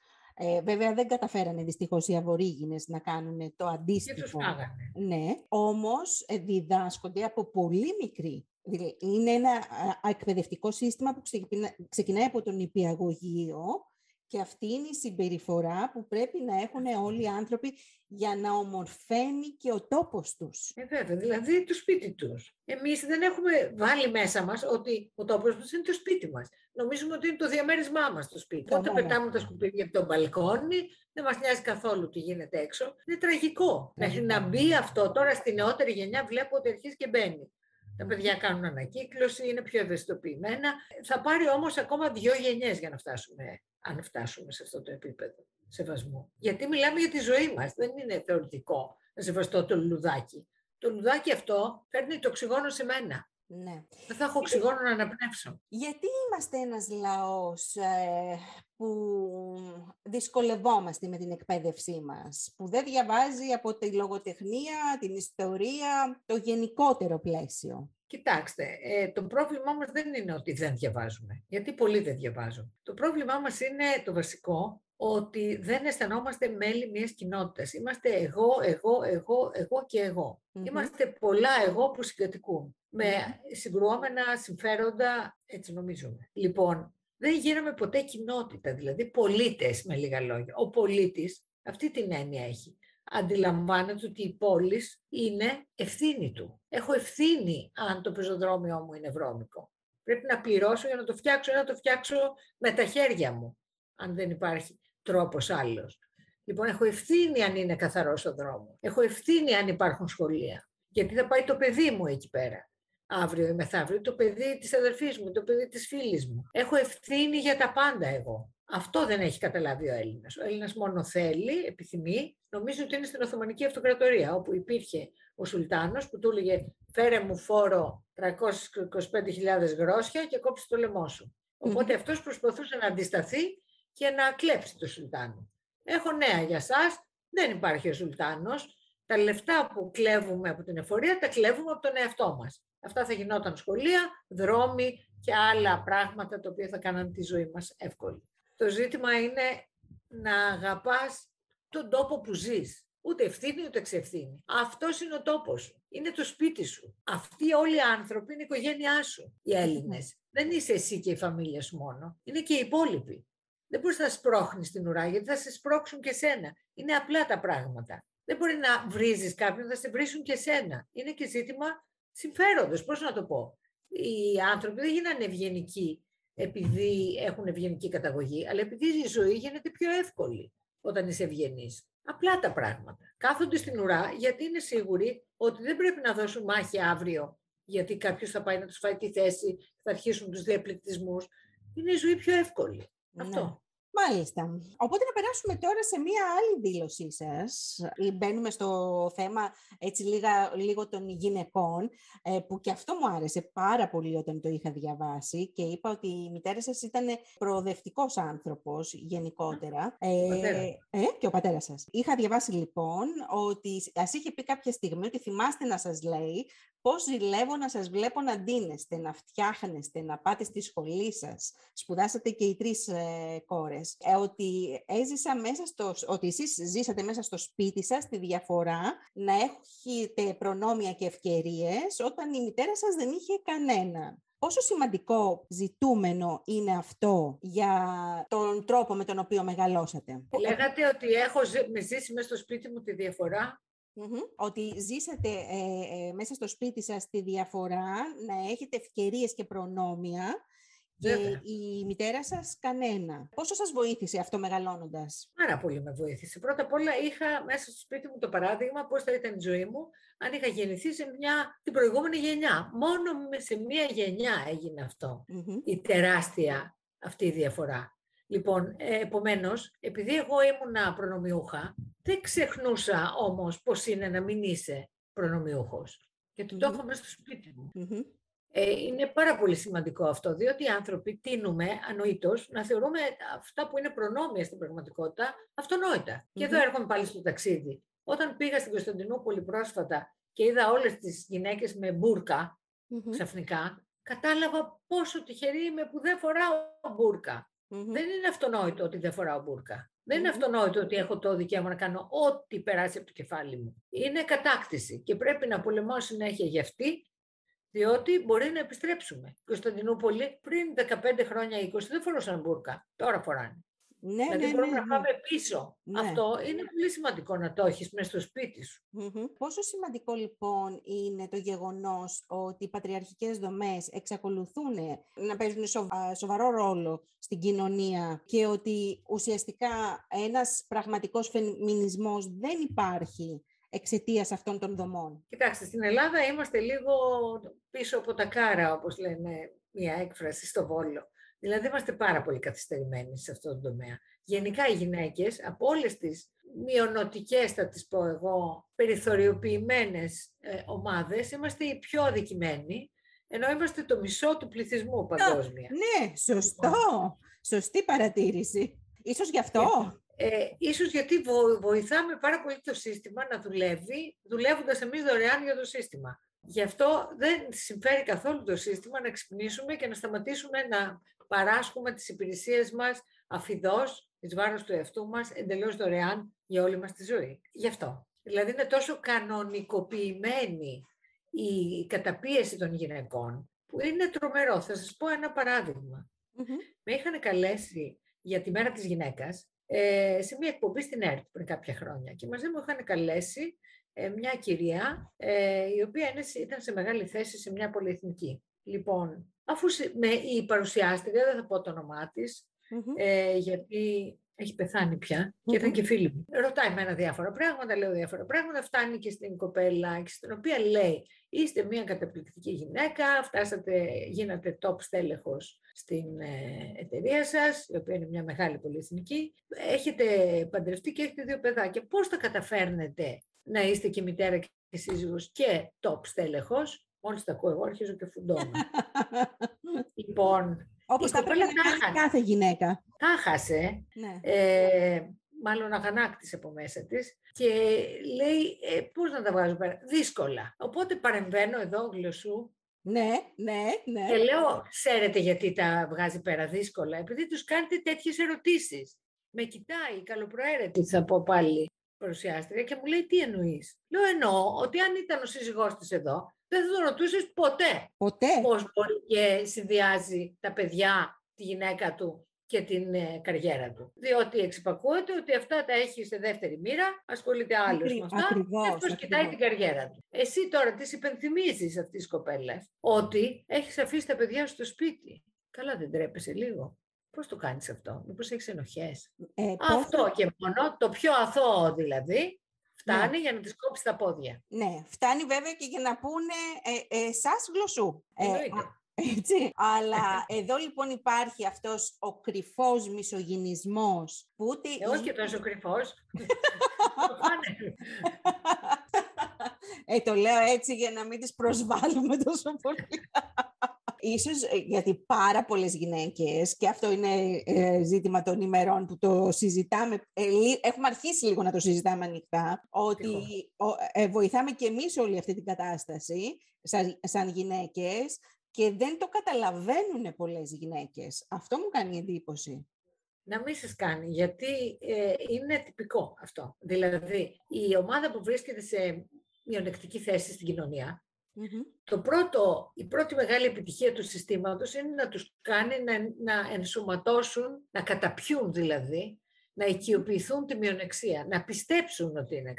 ε, βέβαια δεν καταφέρανε δυστυχώς οι Αβορήγινες να κάνουν το αντίστοιχο. Και ναι, όμως ε, διδάσκονται από πολύ μικρή. Είναι ένα εκπαιδευτικό σύστημα που ξεκινάει από τον υπηαγωγείο και αυτή είναι η συμπεριφορά που πρέπει να έχουν όλοι οι άνθρωποι για να ομορφαίνει και ο τόπος τους. Ε, βέβαια, δηλαδή το σπίτι τους. Εμείς δεν έχουμε βάλει μέσα μας ότι ο τόπος μας είναι το σπίτι μας. Νομίζουμε ότι είναι το διαμέρισμά μας το σπίτι. Όταν πετάμε τα σκουπίδια από τον μπαλκόνι, δεν μας νοιάζει καθόλου τι γίνεται έξω. Είναι τραγικό. Μέχρι να μπει αυτό τώρα στη νεότερη γενιά βλέπω ότι αρχίζει και μπαίνει. Τα παιδιά κάνουν ανακύκλωση, είναι πιο ευαισθητοποιημένα. Θα πάρει όμως ακόμα δύο γενιές για να φτάσουμε αν φτάσουμε σε αυτό το επίπεδο σεβασμού. Γιατί μιλάμε για τη ζωή μας, δεν είναι θεωρητικό να σεβαστώ το λουδάκι. Το λουδάκι αυτό φέρνει το οξυγόνο σε μένα. Ναι. Δεν θα έχω οξυγόνο να αναπνεύσω. Γιατί είμαστε ένας λαός ε, που δυσκολευόμαστε με την εκπαίδευσή μας, που δεν διαβάζει από τη λογοτεχνία, την ιστορία, το γενικότερο πλαίσιο; Κοιτάξτε, ε, το πρόβλημά μας δεν είναι ότι δεν διαβάζουμε, γιατί πολλοί δεν διαβάζουν. Το πρόβλημά μας είναι το βασικό, ότι δεν αισθανόμαστε μέλη μιας κοινότητας. Είμαστε εγώ, εγώ, εγώ, εγώ και εγώ. Είμαστε πολλά εγώ που συγκατοικούν, με συγκρουόμενα συμφέροντα, έτσι νομίζουμε. Λοιπόν, δεν γίναμε ποτέ κοινότητα, δηλαδή πολίτες με λίγα λόγια. Ο πολίτης αυτή την έννοια έχει αντιλαμβάνεται ότι η πόλη είναι ευθύνη του. Έχω ευθύνη αν το πεζοδρόμιό μου είναι βρώμικο. Πρέπει να πληρώσω για να το φτιάξω ή να το φτιάξω με τα χέρια μου, αν δεν υπάρχει τρόπος άλλος. Λοιπόν, έχω ευθύνη αν είναι καθαρός ο δρόμος. Έχω ευθύνη αν υπάρχουν σχολεία. Γιατί θα πάει το παιδί μου εκεί πέρα. Αύριο ή μεθαύριο, το παιδί της αδερφής μου, το παιδί της φίλης μου. Έχω ευθύνη για τα πάντα εγώ. Αυτό δεν έχει καταλάβει ο Έλληνας. Ο Έλληνας μόνο θέλει, επιθυμεί, νομίζω ότι είναι στην Οθωμανική Αυτοκρατορία, όπου υπήρχε ο Σουλτάνος που του έλεγε «Φέρε μου φόρο 325.000 γρόσια και κόψει το λαιμό σου». Οπότε αυτός προσπαθούσε να αντισταθεί και να κλέψει το Σουλτάνο. Έχω νέα για σας, δεν υπάρχει ο Σουλτάνος. Τα λεφτά που κλέβουμε από την εφορία τα κλέβουμε από τον εαυτό μας. Αυτά θα γινόταν σχολεία, δρόμοι και άλλα πράγματα τα οποία θα κάναν τη ζωή μας εύκολη. Το ζήτημα είναι να αγαπάς τον τόπο που ζεις. Ούτε ευθύνη ούτε εξευθύνη. Αυτός είναι ο τόπος σου. Είναι το σπίτι σου. Αυτοί όλοι οι άνθρωποι είναι η οικογένειά σου. Οι Έλληνες. Δεν είσαι εσύ και η φαμίλια σου μόνο. Είναι και οι υπόλοιποι. Δεν μπορείς να σπρώχνεις την ουρά γιατί θα σε σπρώξουν και σένα. Είναι απλά τα πράγματα. Δεν μπορεί να βρίζεις κάποιον, θα σε βρίσουν και σένα. Είναι και ζήτημα συμφέροντος. Πώς να το πω. Οι άνθρωποι δεν γίνανε ευγενικοί επειδή έχουν ευγενική καταγωγή, αλλά επειδή η ζωή γίνεται πιο εύκολη όταν είσαι ευγενής. Απλά τα πράγματα. Κάθονται στην ουρά γιατί είναι σίγουροι ότι δεν πρέπει να δώσουν μάχη αύριο γιατί κάποιος θα πάει να τους φάει τη θέση, θα αρχίσουν τους διαπληκτισμούς. Είναι η ζωή πιο εύκολη. Ναι. Αυτό. Μάλιστα. Οπότε να περάσουμε τώρα σε μία άλλη δήλωσή σας. Μπαίνουμε στο θέμα έτσι λίγα, λίγο των γυναικών, ε, που και αυτό μου άρεσε πάρα πολύ όταν το είχα διαβάσει και είπα ότι η μητέρα σας ήταν προοδευτικός άνθρωπος γενικότερα. Ε, ε, και ο πατέρας σας. Είχα διαβάσει λοιπόν ότι ας είχε πει κάποια στιγμή ότι θυμάστε να σας λέει Πώς ζηλεύω να σας βλέπω να ντύνεστε, να φτιάχνεστε, να πάτε στη σχολή σας. Σπουδάσατε και οι τρεις ε, κόρες. Ε, ότι, έζησα μέσα στο, ότι εσείς ζήσατε μέσα στο σπίτι σας τη διαφορά να έχετε προνόμια και ευκαιρίες όταν η μητέρα σας δεν είχε κανένα. Πόσο σημαντικό ζητούμενο είναι αυτό για τον τρόπο με τον οποίο μεγαλώσατε; Λέγατε ότι έχω ζήσει μέσα στο σπίτι μου τη διαφορά ότι ζήσατε ε, ε, μέσα στο σπίτι σας τη διαφορά, να έχετε ευκαιρίες και προνόμια και η μητέρα σας κανένα. Πόσο σας βοήθησε αυτό μεγαλώνοντας; Πάρα πολύ με βοήθησε. Πρώτα απ' όλα είχα μέσα στο σπίτι μου το παράδειγμα πώς θα ήταν η ζωή μου αν είχα γεννηθεί σε μια, την προηγούμενη γενιά. Μόνο σε μια γενιά έγινε Η τεράστια αυτή η διαφορά. Λοιπόν, ε, επομένως, επειδή εγώ ήμουνα προνομιούχα, δεν ξεχνούσα όμως πώς είναι να μην είσαι προνομιούχος. Γιατί το έχω μέσα στο σπίτι μου. Ε, είναι πάρα πολύ σημαντικό αυτό, διότι οι άνθρωποι τίνουμε ανοήτως να θεωρούμε αυτά που είναι προνόμια στην πραγματικότητα αυτονόητα. Και εδώ έρχομαι πάλι στο ταξίδι. Όταν πήγα στην Κωνσταντινούπολη πρόσφατα και είδα όλες τις γυναίκες με μπουρκα ξαφνικά, κατάλαβα πόσο τυχερή είμαι που δεν φοράω μπουρκα. Δεν είναι αυτονόητο ότι δεν φοράω μπουρκα. Δεν είναι αυτονόητο ότι έχω το δικαίωμα να κάνω ό,τι περάσει από το κεφάλι μου. Είναι κατάκτηση και πρέπει να πολεμάω συνέχεια για αυτή, διότι μπορεί να επιστρέψουμε. Κωνσταντινούπολη πριν 15 χρόνια, 20 δεν φορούσαν μπουρκα. Τώρα φοράνε. Ναι, δηλαδή ναι, μπορούμε ναι, να πάμε πίσω. Ναι. Αυτό είναι πολύ σημαντικό να το έχεις μέσα στο σπίτι σου. Πόσο σημαντικό λοιπόν είναι το γεγονός ότι οι πατριαρχικές δομές εξακολουθούν να παίζουν σοβαρό ρόλο στην κοινωνία και ότι ουσιαστικά ένας πραγματικός φεμινισμός δεν υπάρχει εξαιτίας αυτών των δομών; Κοιτάξτε, στην Ελλάδα είμαστε λίγο πίσω από τα κάρα, όπως λένε μια έκφραση στο Βόλο. Δηλαδή είμαστε πάρα πολύ καθυστερημένοι σε αυτό το τομέα. Γενικά οι γυναίκες από όλες τις μειονοτικές, θα τις πω εγώ, περιθωριοποιημένες ε, ομάδες, είμαστε οι πιο αδικημένοι, ενώ είμαστε το μισό του πληθυσμού παγκόσμια. Ναι, σωστό. Σωστή παρατήρηση. Ίσως γι' αυτό. Ε, ίσως γιατί βοηθάμε πάρα πολύ το σύστημα να δουλεύει, δουλεύοντας εμείς δωρεάν για το σύστημα. Γι' αυτό δεν συμφέρει καθόλου το σύστημα να ξυπνήσουμε και να σταματήσουμε να παράσχουμε τις υπηρεσίες μας αφιδώς, εις βάρος του εαυτού μας, εντελώς δωρεάν για όλη μας τη ζωή. Γι' αυτό. Δηλαδή είναι τόσο κανονικοποιημένη η καταπίεση των γυναικών, που είναι τρομερό. Θα σας πω ένα παραδειγμα Με είχαν καλέσει για τη μέρα της γυναίκας ε, σε μια εκπομπή στην ΕΡΤ πριν κάποια χρόνια και μαζί μου είχαν καλέσει ε, μια κυρία ε, η οποία ήταν σε μεγάλη θέση σε μια πολυεθνική. Λοιπόν, αφού με, η παρουσιάστρια, δεν θα πω το όνομά της, ε, γιατί έχει πεθάνει πια και ήταν και φίλη μου. Ρωτάει με ένα διάφορα πράγματα, λέω διάφορα πράγματα, φτάνει και στην κοπέλα, στην οποία λέει είστε μια καταπληκτική γυναίκα, φτάσατε, γίνατε top στέλεχος στην ε, εταιρεία σας, η οποία είναι μια μεγάλη πολυεθνική, έχετε παντρευτεί και έχετε δύο παιδάκια. Πώς τα καταφέρνετε να είστε και μητέρα και σύζυγος και top στέλεχος, Μόλις τα ακούω εγώ αρχίζω και φουντώνω. *laughs* λοιπόν, Όπως τα πρέπει να κάνει κάθε γυναίκα. Τα χάσε. Ναι. Ε, μάλλον αγανάκτησε από μέσα της και λέει ε, πώς να τα βγάζω πέρα. Δύσκολα. Οπότε παρεμβαίνω εδώ γλωσσού ναι, ναι, ναι. Και λέω, ξέρετε γιατί τα βγάζει πέρα δύσκολα, επειδή τους κάνετε τέτοιες ερωτήσεις. Με κοιτάει, καλοπροαίρετη θα πω πάλι παρουσιάστρια και μου λέει τι εννοείς; Λέω εννοώ ότι αν ήταν ο σύζυγός της εδώ, δεν θα τον ρωτούσες ποτέ. Ποτέ. Πώς μπορεί και συνδυάζει τα παιδιά, τη γυναίκα του και την ε, καριέρα του. Διότι εξυπακούεται ότι αυτά τα έχει σε δεύτερη μοίρα, ασχολείται άλλος με αυτά ακριβώς, και αυτός κοιτάει την καριέρα του. Εσύ τώρα τη υπενθυμίζεις αυτή τη κοπέλα ότι έχεις αφήσει τα παιδιά στο σπίτι. Καλά δεν τρέπεσαι λίγο. Πώς το κάνεις αυτό, μήπως έχεις ενοχές. Ε, αυτό και μόνο, το πιο αθώο δηλαδή, Φτάνει ναι. για να τις κόψεις τα πόδια. Ναι, φτάνει βέβαια και για να πούνε ε, ε, σας γλωσσού. Ε, έτσι. Αλλά εδώ λοιπόν υπάρχει αυτός ο κρυφός μισογυνισμός που ούτε... Ε, όχι και τόσο κρυφός. *laughs* ε, το λέω έτσι για να μην τις προσβάλλουμε τόσο πολύ. Ίσως ε, γιατί πάρα πολλές γυναίκες, και αυτό είναι ε, ζήτημα των ημερών που το συζητάμε, ε, έχουμε αρχίσει λίγο να το συζητάμε ανοιχτά, ότι βοηθάμε και εμείς όλη αυτή την κατάσταση σαν, σαν γυναίκες και δεν το καταλαβαίνουν πολλές γυναίκες. Αυτό μου κάνει εντύπωση. Να μην σας κάνει, γιατί είναι τυπικό αυτό. Δηλαδή, η ομάδα που βρίσκεται σε μειονεκτική θέση στην κοινωνία, το πρώτο, η πρώτη μεγάλη επιτυχία του συστήματος είναι να τους κάνει να, να ενσωματώσουν, να καταπιούν δηλαδή, να οικειοποιηθούν τη μειονεξία, να πιστέψουν ότι είναι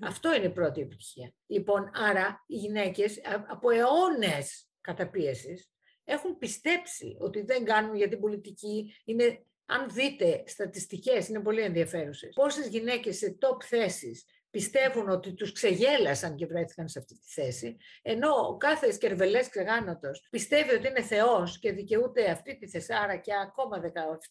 Αυτό είναι η πρώτη επιτυχία. Λοιπόν, άρα οι γυναίκες από αιώνες καταπίεσης έχουν πιστέψει ότι δεν κάνουν για την πολιτική. Είναι, αν δείτε στατιστικές, είναι πολύ ενδιαφέρουσες. Πόσες γυναίκες σε top θέσεις πιστεύουν ότι τους ξεγέλασαν και βρέθηκαν σε αυτή τη θέση, ενώ ο κάθε σκερβελές ξεγάνωτος πιστεύει ότι είναι Θεός και δικαιούται αυτή τη θεσάρα και ακόμα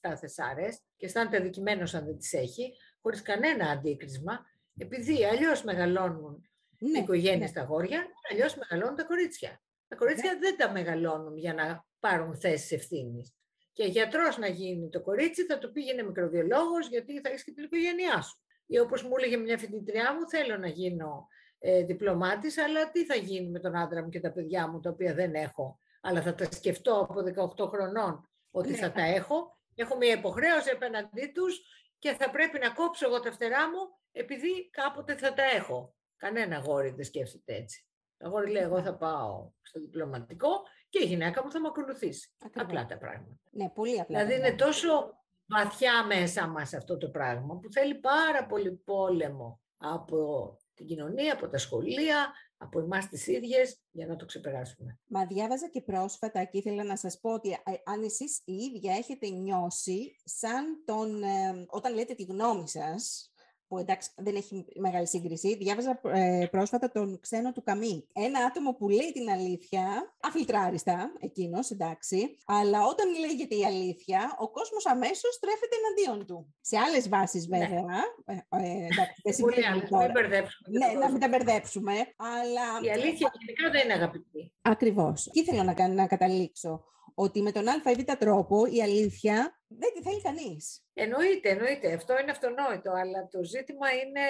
17 θεσάρες και αισθάνεται δικημένος αν δεν τις έχει, χωρίς κανένα αντίκρισμα, επειδή αλλιώς μεγαλώνουν ναι, οι οικογένειες ναι. τα αγόρια, αλλιώς μεγαλώνουν τα κορίτσια. Τα κορίτσια ναι. δεν τα μεγαλώνουν για να πάρουν θέσεις ευθύνης. Και γιατρός να γίνει το κορίτσι θα του πήγαινε μικροβιολόγος γιατί θα έχεις και την οικογένειά σου ή όπως μου έλεγε μια φοιτητριά μου, θέλω να γίνω ε, διπλωμάτης, αλλά τι θα γίνει με τον άντρα μου και τα παιδιά μου, τα οποία δεν έχω, αλλά θα τα σκεφτώ από 18 χρονών ότι θα ναι. τα έχω. Έχω μια υποχρέωση απέναντί τους και θα πρέπει να κόψω εγώ τα φτερά μου επειδή κάποτε θα τα έχω. Κανένα αγόρι δεν σκέφτεται έτσι. Το αγόρι λέει, εγώ θα πάω στο διπλωματικό και η γυναίκα μου θα με ακολουθήσει. Απλά τα πράγματα. Ναι, πολύ απλά. Δηλαδή είναι τόσο βαθιά μέσα μας αυτό το πράγμα που θέλει πάρα πολύ πόλεμο από την κοινωνία, από τα σχολεία, από εμάς τις ίδιες για να το ξεπεράσουμε. Μα διάβαζα και πρόσφατα και ήθελα να σας πω ότι αν εσείς η ίδια έχετε νιώσει σαν τον, ε, όταν λέτε τη γνώμη σας, που εντάξει δεν έχει μεγάλη σύγκριση, διάβαζα ε, πρόσφατα τον ξένο του Καμί. Ένα άτομο που λέει την αλήθεια, αφιλτράριστα εκείνος, εντάξει, αλλά όταν λέγεται η αλήθεια, ο κόσμος αμέσως στρέφεται εναντίον του. Σε άλλες βάσεις ναι. βέβαια, ε, ε, εντάξει, δεν Πολύ μην μπερδέψουμε. Ναι, να μην τα μπερδέψουμε, αλλά... Η αλήθεια γενικά δεν είναι αγαπητή. Ακριβώς. Τι θέλω να, να καταλήξω ότι με τον α ή β τρόπο η αλήθεια δεν τη θέλει κανείς. Εννοείται, εννοείται. Αυτό είναι αυτονόητο, αλλά το ζήτημα είναι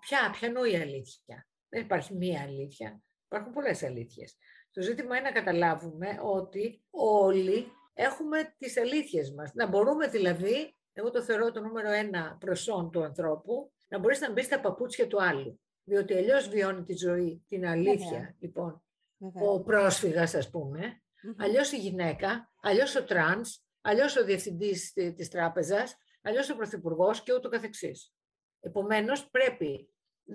ποια, ποιανού η αλήθεια. Δεν υπάρχει μία αλήθεια. Υπάρχουν πολλές αλήθειες. Το ζήτημα είναι να καταλάβουμε ότι όλοι έχουμε τις αλήθειες μας. Να μπορούμε δηλαδή, εγώ το θεωρώ το νούμερο ένα προσόν του ανθρώπου, να μπορείς να μπεις στα παπούτσια του άλλου. Διότι αλλιώς βιώνει τη ζωή, την αλήθεια, λοιπόν, ο πρόσφυγας ας πούμε, Mm-hmm. Αλλιώς η γυναίκα, αλλιώς ο τρανς, αλλιώς ο διευθυντής της τράπεζας, αλλιώς ο πρωθυπουργός και ούτω καθεξής. Επομένως, πρέπει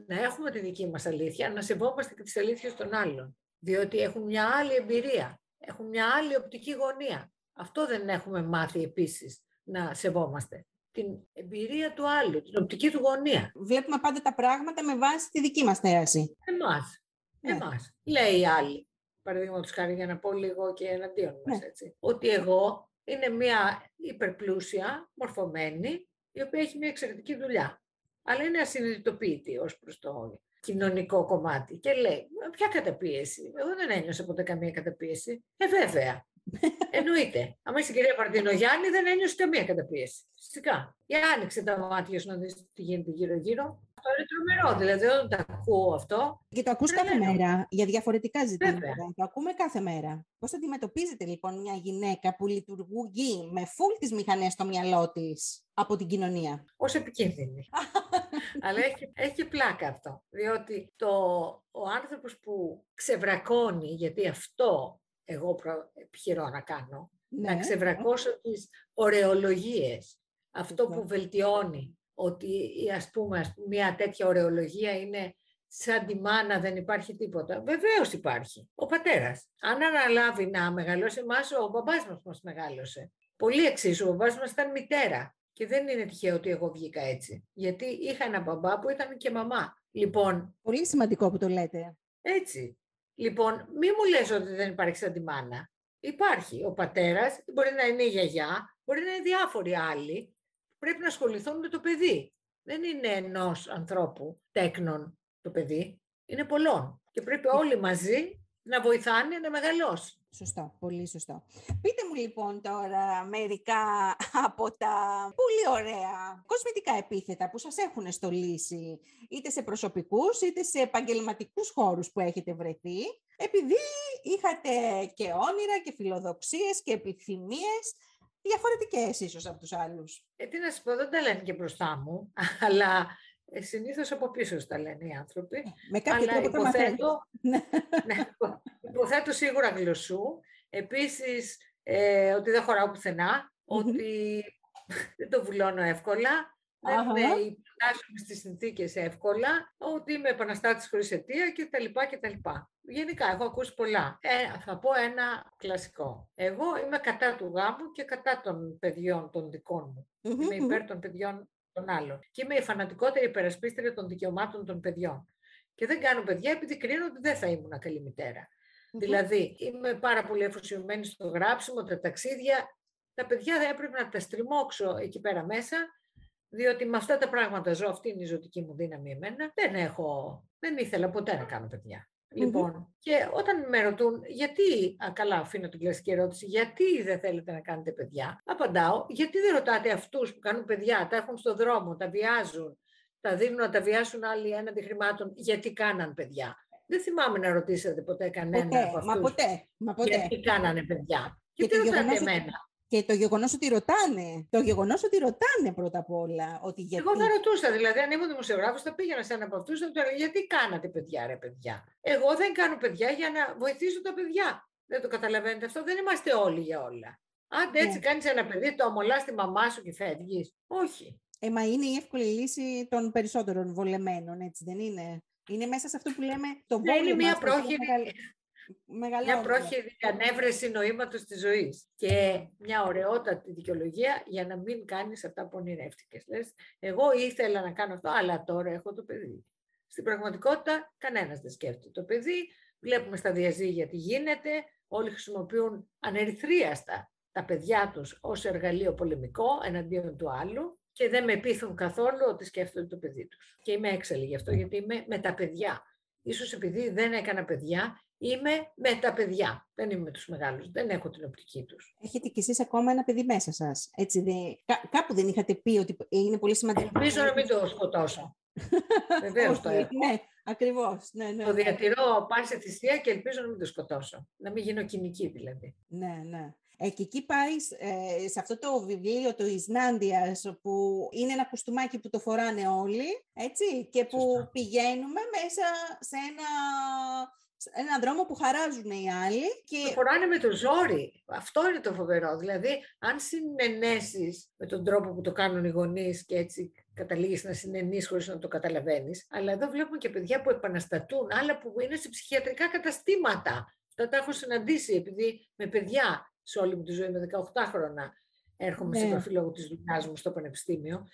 να έχουμε τη δική μας αλήθεια, να σεβόμαστε και τις αλήθειες των άλλων. Διότι έχουν μια άλλη εμπειρία, έχουν μια άλλη οπτική γωνία. Αυτό δεν έχουμε μάθει επίσης να σεβόμαστε. την εμπειρία του άλλου, την οπτική του γωνία. Βλέπουμε πάντα τα πράγματα με βάση τη δική μας θέαση. Εμάς. Ναι. Εμάς. Λέει η άλλη. Παραδείγματος χάρη για να πω λίγο και εναντίον μας, Ναι. έτσι. Ότι εγώ είναι μια υπερπλούσια, μορφωμένη, η οποία έχει μια εξαιρετική δουλειά. Αλλά είναι ασυνειδητοποιητή ως προς το κοινωνικό κομμάτι. Και λέει, «Μα ποια καταπίεση. Εγώ δεν ένιωσα ποτέ καμία καταπίεση. Ε, βέβαια. Εννοείται. Αν είσαι η κυρία Παρτινογιάννη, δεν ένιωσε καμία καταπίεση. Φυσικά. Για άνοιξε τα μάτια σου να δεις τι γίνεται γύρω-γύρω. Αυτό είναι τρομερό. Δηλαδή, όταν τα ακούω αυτό, Και το ακούς κάθε Τρελαίνω. μέρα για διαφορετικά ζητήματα. Βέβαια. Το ακούμε κάθε μέρα. Πώς αντιμετωπίζετε λοιπόν μια γυναίκα που λειτουργεί με φουλ τις μηχανές στο μυαλό της από την κοινωνία; ως επικίνδυνη. *laughs* Αλλά έχει, έχει και πλάκα αυτό. Διότι το, ο άνθρωπος που ξεβρακώνει, γιατί αυτό εγώ προ, επιχειρώ να κάνω, να ξεβρακώσω τις ωρεολογίες. Αυτό Σωστά. που βελτιώνει ότι η- ας πούμε ας πούμε, μια τέτοια ωρεολογία είναι σαν τη μάνα δεν υπάρχει τίποτα. Βεβαίως υπάρχει. Ο πατέρας. Αν αναλάβει να μεγαλώσει εμάς, ο μπαμπάς μας μας μεγάλωσε. Πολύ εξίσου, ο μπαμπάς μας ήταν μητέρα. Και δεν είναι τυχαίο ότι εγώ βγήκα έτσι. Γιατί είχα ένα μπαμπά που ήταν και μαμά. Λοιπόν, Πολύ σημαντικό που το λέτε. έτσι. Λοιπόν, μη μου λες ότι δεν υπάρχει σαν τη μάνα. Υπάρχει. Ο πατέρας μπορεί να είναι η γιαγιά, μπορεί να είναι διάφοροι άλλοι. Πρέπει να ασχοληθούν με το παιδί. Δεν είναι ενός ανθρώπου τέκνον το παιδί. Είναι πολλών. Και πρέπει όλοι μαζί να βοηθάνε να μεγαλώσει. Σωστό, πολύ σωστό. Πείτε μου λοιπόν τώρα μερικά από τα πολύ ωραία κοσμητικά επίθετα που σας έχουν στολίσει είτε σε προσωπικούς είτε σε επαγγελματικούς χώρους που έχετε βρεθεί επειδή είχατε και όνειρα και φιλοδοξίες και επιθυμίες διαφορετικές ίσως από τους άλλους. Ε, τι να σου πω, δεν τα λένε και μπροστά μου, *laughs* αλλά ε, συνήθως από πίσω σου τα λένε οι άνθρωποι. Με κάποιο αλλά τρόπο το μαθαίνετε. υποθέτω, Ναι. *laughs* ναι, υπο- υποθέτω σίγουρα γλωσσού. Επίσης, ε, ότι δεν χωράω πουθενά, Μμμ. ότι *laughs* δεν το βουλώνω εύκολα, δεν Αχα. με υποτάσσομαι στις συνθήκες εύκολα, ότι είμαι επαναστάτης χωρίς αιτία κτλ. κτλ. Γενικά, έχω ακούσει πολλά. Ε, θα πω ένα κλασικό. Εγώ είμαι κατά του γάμου και κατά των παιδιών των δικών μου. Μμμ, Είμαι μμμ. υπέρ των παιδιών των άλλων. Και είμαι η φανατικότερη υπερασπίστρια των δικαιωμάτων των παιδιών. Και δεν κάνω παιδιά επειδή κρίνω ότι δεν θα ήμουν καλή μητέρα. Μμμ. Δηλαδή, είμαι πάρα πολύ αφοσιωμένη στο γράψιμο, τα ταξίδια. Τα παιδιά θα έπρεπε να τα στριμώξω εκεί πέρα μέσα, διότι με αυτά τα πράγματα ζω, αυτή είναι η ζωτική μου δύναμη εμένα. Δεν έχω, δεν ήθελα ποτέ να κάνω παιδιά. Λοιπόν, και όταν με ρωτούν γιατί, α, καλά αφήνω την κλασική ερώτηση, γιατί δεν θέλετε να κάνετε παιδιά, απαντάω, γιατί δεν ρωτάτε αυτούς που κάνουν παιδιά, τα έχουν στο δρόμο, τα βιάζουν, τα δίνουν να τα βιάσουν άλλοι έναντι χρημάτων, γιατί κάναν παιδιά; Δεν θυμάμαι να ρωτήσετε ποτέ κανένα Ποτέ, από μα αυτούς ποτέ, μα ποτέ. γιατί κάνανε παιδιά; Και Γιατί το ρωτάτε γεγονός ότι- εμένα. Και το γεγονός ότι ρωτάνε, το γεγονός ότι ρωτάνε πρώτα απ' όλα, ότι γιατί... Εγώ θα ρωτούσα, δηλαδή, αν ήμουν δημοσιογράφος, θα πήγαινα σε ένα από αυτούς και θα του έλεγα Γιατί κάνατε παιδιά, ρε παιδιά; Εγώ δεν κάνω παιδιά για να βοηθήσω τα παιδιά. Δεν το καταλαβαίνετε αυτό. Δεν είμαστε όλοι για όλα. Άντε έτσι Ναι. κάνεις ένα παιδί, το αμολάς στη μαμά σου και φεύγεις. Όχι. Ε, μα είναι η εύκολη λύση των περισσότερων βολεμένων, έτσι δεν είναι; Είναι μέσα σε αυτό που λέμε το Ναι, είναι βόλεμα. μια αυτό που πρόχειρη, μεγαλ- μεγαλώνει. μια πρόχειρη ανέβρεση νοήματος της ζωής. Και μια ωραιότατη δικαιολογία για να μην κάνεις αυτά που ονειρεύτηκες. Λες, εγώ ήθελα να κάνω αυτό, αλλά τώρα έχω το παιδί. Στην πραγματικότητα, κανένας δεν σκέφτεται το παιδί. Βλέπουμε στα διαζύγια τι γίνεται. Όλοι χρησιμοποιούν ανερυθρίαστα τα παιδιά τους ως εργαλείο πολεμικό εναντίον του άλλου και δεν με πείθουν καθόλου ότι σκέφτονται το παιδί τους. Και είμαι έξαλλη γι' αυτό, γιατί είμαι με τα παιδιά. Ίσως επειδή δεν έκανα παιδιά, είμαι με τα παιδιά. Δεν είμαι με τους μεγάλους. Δεν έχω την οπτική τους. Έχετε κι εσείς ακόμα ένα παιδί μέσα σας. Έτσι, δεν... Κά- κάπου δεν είχατε πει ότι είναι πολύ σημαντικό. Ελπίζω να μην το σκοτώσω. *laughs* Βεβαίως το Όχι, έχω. Ναι, ακριβώς. Ναι, ναι, Το ναι. διατηρώ πάση θυσία και ελπίζω να μην το σκοτώσω. Να μην γίνω κοινική δηλαδή. Ναι, ναι. Ε, και εκεί πάεις ε, σε αυτό το βιβλίο του Ισνάντιας που είναι ένα κουστούμάκι που το φοράνε όλοι, έτσι, και που Σωστά. πηγαίνουμε μέσα σε ένα, σε ένα δρόμο που χαράζουν οι άλλοι Το και φοράνε με το ζόρι. Αυτό είναι το φοβερό. Δηλαδή, αν συνενέσεις με τον τρόπο που το κάνουν οι γονείς και έτσι καταλήγεις να συνενείς χωρίς να το καταλαβαίνεις. Αλλά εδώ βλέπουμε και παιδιά που επαναστατούν, άλλα που είναι σε ψυχιατρικά καταστήματα. Αυτά τα έχω συναντήσει επειδή με παιδιά σε όλη μου τη ζωή με 18 χρόνια έρχομαι σε επαφή λόγω της δουλειάς μου στο πανεπιστήμιο,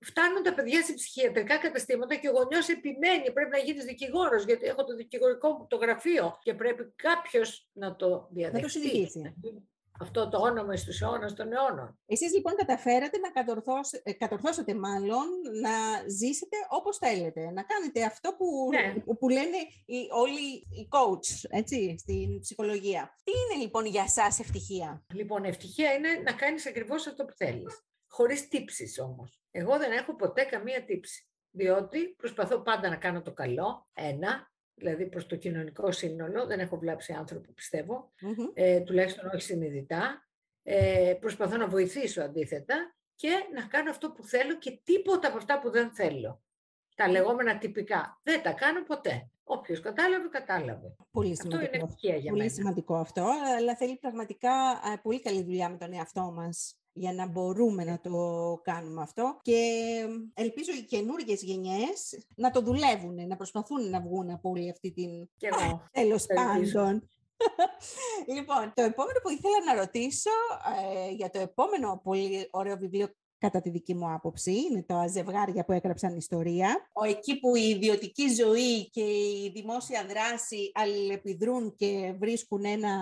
φτάνουν τα παιδιά σε ψυχιατρικά καταστήματα και ο γονιός επιμένει πρέπει να γίνεις δικηγόρος, γιατί έχω το δικηγορικό μου το γραφείο και πρέπει κάποιος να το διαδεχτεί. Να το αυτό το όνομα στους αιώνας των αιώνων. Εσείς λοιπόν καταφέρατε να κατορθώσετε, κατορθώσετε μάλλον να ζήσετε όπως θέλετε, να κάνετε αυτό που, ναι. που, λένε οι, όλοι οι coach, έτσι, στην ψυχολογία. Τι είναι λοιπόν για σας ευτυχία; Λοιπόν, ευτυχία είναι να κάνεις ακριβώς αυτό που θέλεις, χωρίς τύψεις όμως. Εγώ δεν έχω ποτέ καμία τύψη, διότι προσπαθώ πάντα να κάνω το καλό, ένα, δηλαδή προς το κοινωνικό σύνολο, δεν έχω βλάψει άνθρωπο ε, τουλάχιστον όχι συνειδητά. Ε, προσπαθώ να βοηθήσω αντίθετα και να κάνω αυτό που θέλω και τίποτα από αυτά που δεν θέλω. Τα λεγόμενα τυπικά. Δεν τα κάνω ποτέ. Όποιος κατάλαβε, κατάλαβε. Πολύ σημαντικό. Αυτό είναι ευτυχία για πολύ μένα. σημαντικό αυτό, αλλά θέλει πραγματικά ε, πολύ καλή δουλειά με τον εαυτό μας για να μπορούμε να το κάνουμε αυτό και ελπίζω οι καινούργιες γενιές να το δουλεύουν, να προσπαθούν να βγουν από όλη αυτή την... Και εγώ. *laughs* Τέλος πάντων. *laughs* λοιπόν, το επόμενο που ήθελα να ρωτήσω ε, για το επόμενο πολύ ωραίο βιβλίο κατά τη δική μου άποψη, είναι το «Ζευγάρια που έγραψαν ιστορία». Ο, εκεί που η ιδιωτική ζωή και η δημόσια δράση αλληλεπιδρούν και βρίσκουν ένα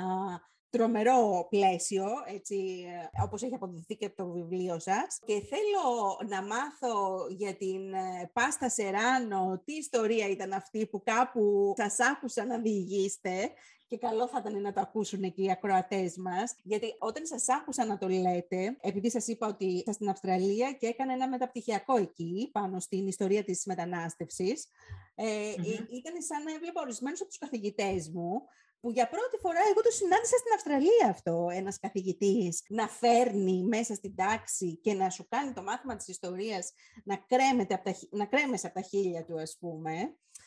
τρομερό πλαίσιο, έτσι, όπως έχει αποδειχθεί και από το βιβλίο σας. Και θέλω να μάθω για την ε, Πάστα Σεράνο, τι ιστορία ήταν αυτή που κάπου σας άκουσα να διηγήσετε και καλό θα ήταν να το ακούσουν και οι ακροατές μας, γιατί όταν σας άκουσα να το λέτε, επειδή σας είπα ότι ήσασταν στην Αυστραλία και έκανε ένα μεταπτυχιακό εκεί, πάνω στην ιστορία της μετανάστευσης, ε, ήταν σαν να έβλεπα ορισμένους από τους καθηγητές μου, που για πρώτη φορά εγώ το συνάντησα στην Αυστραλία αυτό, ένας καθηγητής να φέρνει μέσα στην τάξη και να σου κάνει το μάθημα της ιστορίας να, κρέμεται από τα, να κρέμεσαι από τα χίλια του, ας πούμε.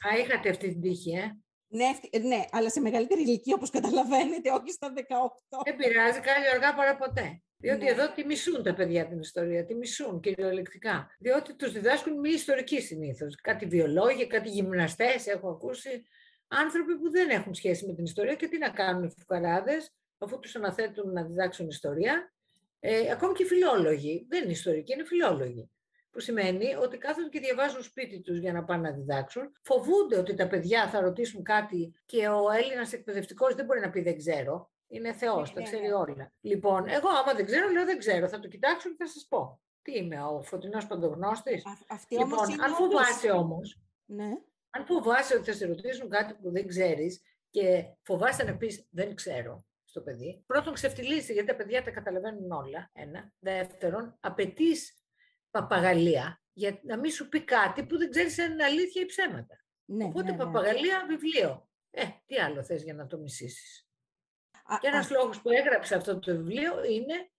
Α, είχατε αυτή την τύχη, ε. Ναι, ναι, αλλά σε μεγαλύτερη ηλικία, όπως καταλαβαίνετε, όχι στα 18. Δεν πειράζει, κάνει αργά παρά ποτέ. Διότι ναι. εδώ τη μισούν τα παιδιά την ιστορία, τη μισούν κυριολεκτικά. Διότι τους διδάσκουν μη ιστορική συνήθως. Κάτι βιολόγοι, κάτι γυμναστές έχω ακούσει άνθρωποι που δεν έχουν σχέση με την ιστορία και τι να κάνουν οι φουκαράδες, αφού τους αναθέτουν να διδάξουν ιστορία. Ε, ακόμη και οι φιλόλογοι, δεν είναι ιστορικοί, είναι φιλόλογοι. Που σημαίνει ότι κάθονται και διαβάζουν σπίτι τους για να πάνε να διδάξουν. Φοβούνται ότι τα παιδιά θα ρωτήσουν κάτι και ο Έλληνας εκπαιδευτικός δεν μπορεί να πει δεν ξέρω. Είναι Θεός, τα ναι, ξέρει ναι. όλα. Λοιπόν, εγώ άμα δεν ξέρω, λέω δεν ξέρω. Θα το κοιτάξω και θα σας πω. Τι είμαι, ο φωτεινός παντογνώστης; λοιπόν, αν φοβάσαι όμως, ναι αν φοβάσαι ότι θα σε ρωτήσουν κάτι που δεν ξέρεις και φοβάσαι να πεις δεν ξέρω στο παιδί, πρώτον ξεφτυλίσει γιατί τα παιδιά τα καταλαβαίνουν όλα. Ένα. Δεύτερον, απαιτείς παπαγαλία για να μην σου πει κάτι που δεν ξέρεις αν είναι αλήθεια ή ψέματα. Ναι, Οπότε ναι, ναι. παπαγαλία, βιβλίο. Ε, τι άλλο θες για να το μισήσεις; και ένας λόγος που έγραψε αυτό το βιβλίο είναι,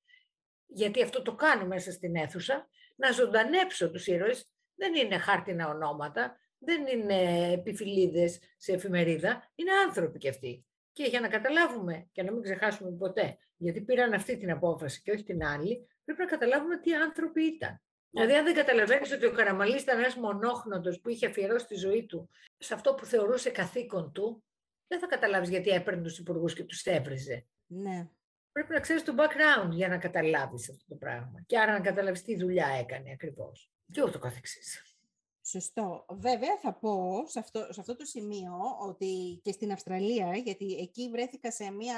γιατί αυτό το κάνω μέσα στην αίθουσα, να ζωντανέψω τους ήρωες. Δεν είναι χάρτινα ονόματα, δεν είναι επιφυλίδες σε εφημερίδα, είναι άνθρωποι κι αυτοί. Και για να καταλάβουμε και να μην ξεχάσουμε ποτέ, γιατί πήραν αυτή την απόφαση και όχι την άλλη, πρέπει να καταλάβουμε τι άνθρωποι ήταν. Δηλαδή, αν δεν καταλαβαίνεις ότι ο Καραμαλής ήταν ένας μονόχνοντο που είχε αφιερώσει τη ζωή του σε αυτό που θεωρούσε καθήκον του, δεν θα καταλάβεις γιατί έπαιρνε τους υπουργούς και τους έβριζε. Ναι. Πρέπει να ξέρεις το background για να καταλάβεις αυτό το πράγμα. Και άρα να καταλάβεις τι δουλειά έκανε ακριβώς. Και ούτω καθεξής. Σωστό. Βέβαια θα πω σε αυτό, σε αυτό το σημείο ότι και στην Αυστραλία, γιατί εκεί βρέθηκα σε μια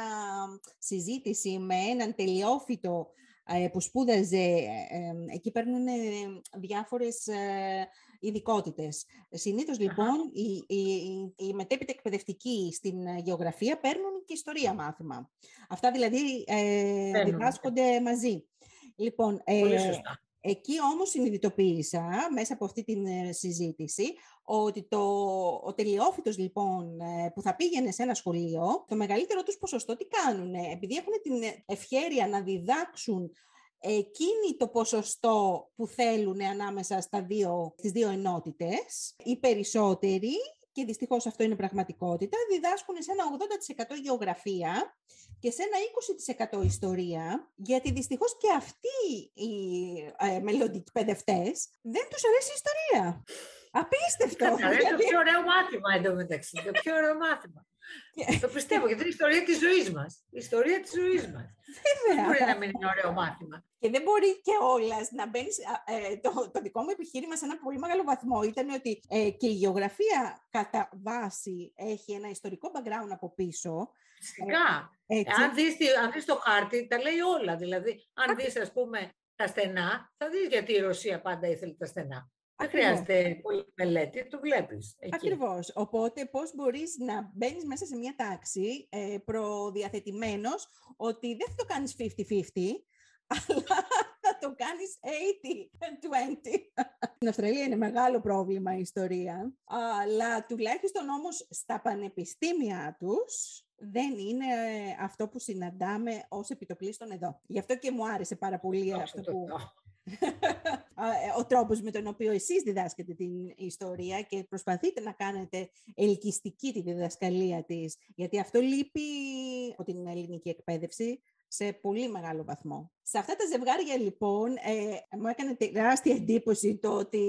συζήτηση με έναν τελειόφυτο ε, που σπούδαζε, ε, ε, εκεί παίρνουν διάφορες ειδικότητες. Συνήθως λοιπόν οι, οι, οι μετέπειτα εκπαιδευτικοί στην γεωγραφία παίρνουν και ιστορία μάθημα. Αυτά δηλαδή ε, διδάσκονται μαζί. Λοιπόν, Πολύ σωστά. Εκεί όμως συνειδητοποίησα μέσα από αυτή την ε, συζήτηση ότι το, ο τελειόφυτος λοιπόν ε, που θα πήγαινε σε ένα σχολείο, το μεγαλύτερο τους ποσοστό τι κάνουν, επειδή έχουν την ευχέρεια να διδάξουν εκείνη το ποσοστό που θέλουν ανάμεσα στα δύο, στις δύο ενότητες, οι περισσότεροι και δυστυχώς αυτό είναι πραγματικότητα, διδάσκουν σε ένα 80% γεωγραφία και σε ένα 20% ιστορία, γιατί δυστυχώς και αυτοί οι ε, μελλοντικοί παιδευτές δεν τους αρέσει η ιστορία. Απίστευτο. Είναι το *laughs* πιο ωραίο μάθημα εντωμεταξύ. Το πιο ωραίο μάθημα. Το πιστεύω, γιατί είναι η ιστορία της ζωής μας. Η ιστορία της ζωής μας. Δεν μπορεί να μην είναι ωραίο μάθημα. Και δεν μπορεί και όλας να μπαίνεις. Ε, το, το δικό μου επιχείρημα σε ένα πολύ μεγάλο βαθμό ήταν ότι ε, και η γεωγραφία κατά βάση έχει ένα ιστορικό background από πίσω. Φυσικά. Ε, αν, δεις, αν δεις το χάρτη, τα λέει όλα. Δηλαδή, αν δεις, ας πούμε, τα στενά, θα δεις γιατί η Ρωσία πάντα ήθελε τα στενά. Δεν χρειάζεται πολύ μελέτη, το βλέπεις. Εκεί. Ακριβώς. Οπότε πώς μπορείς να μπαίνεις μέσα σε μια τάξη ε, προδιαθετημένος ότι δεν θα το κάνεις 50-50, *laughs* αλλά θα το κάνεις 80-20. Στην Αυστραλία είναι μεγάλο πρόβλημα η ιστορία, αλλά τουλάχιστον όμως στα πανεπιστήμια τους δεν είναι αυτό που συναντάμε ως επιτοπλίστων εδώ. Γι' αυτό και μου άρεσε πάρα πολύ αυτό που... *laughs* ο τρόπος με τον οποίο εσείς διδάσκετε την ιστορία και προσπαθείτε να κάνετε ελκυστική τη διδασκαλία της, γιατί αυτό λείπει από την ελληνική εκπαίδευση σε πολύ μεγάλο βαθμό. Σε αυτά τα ζευγάρια λοιπόν ε, μου έκανε τεράστια εντύπωση το ότι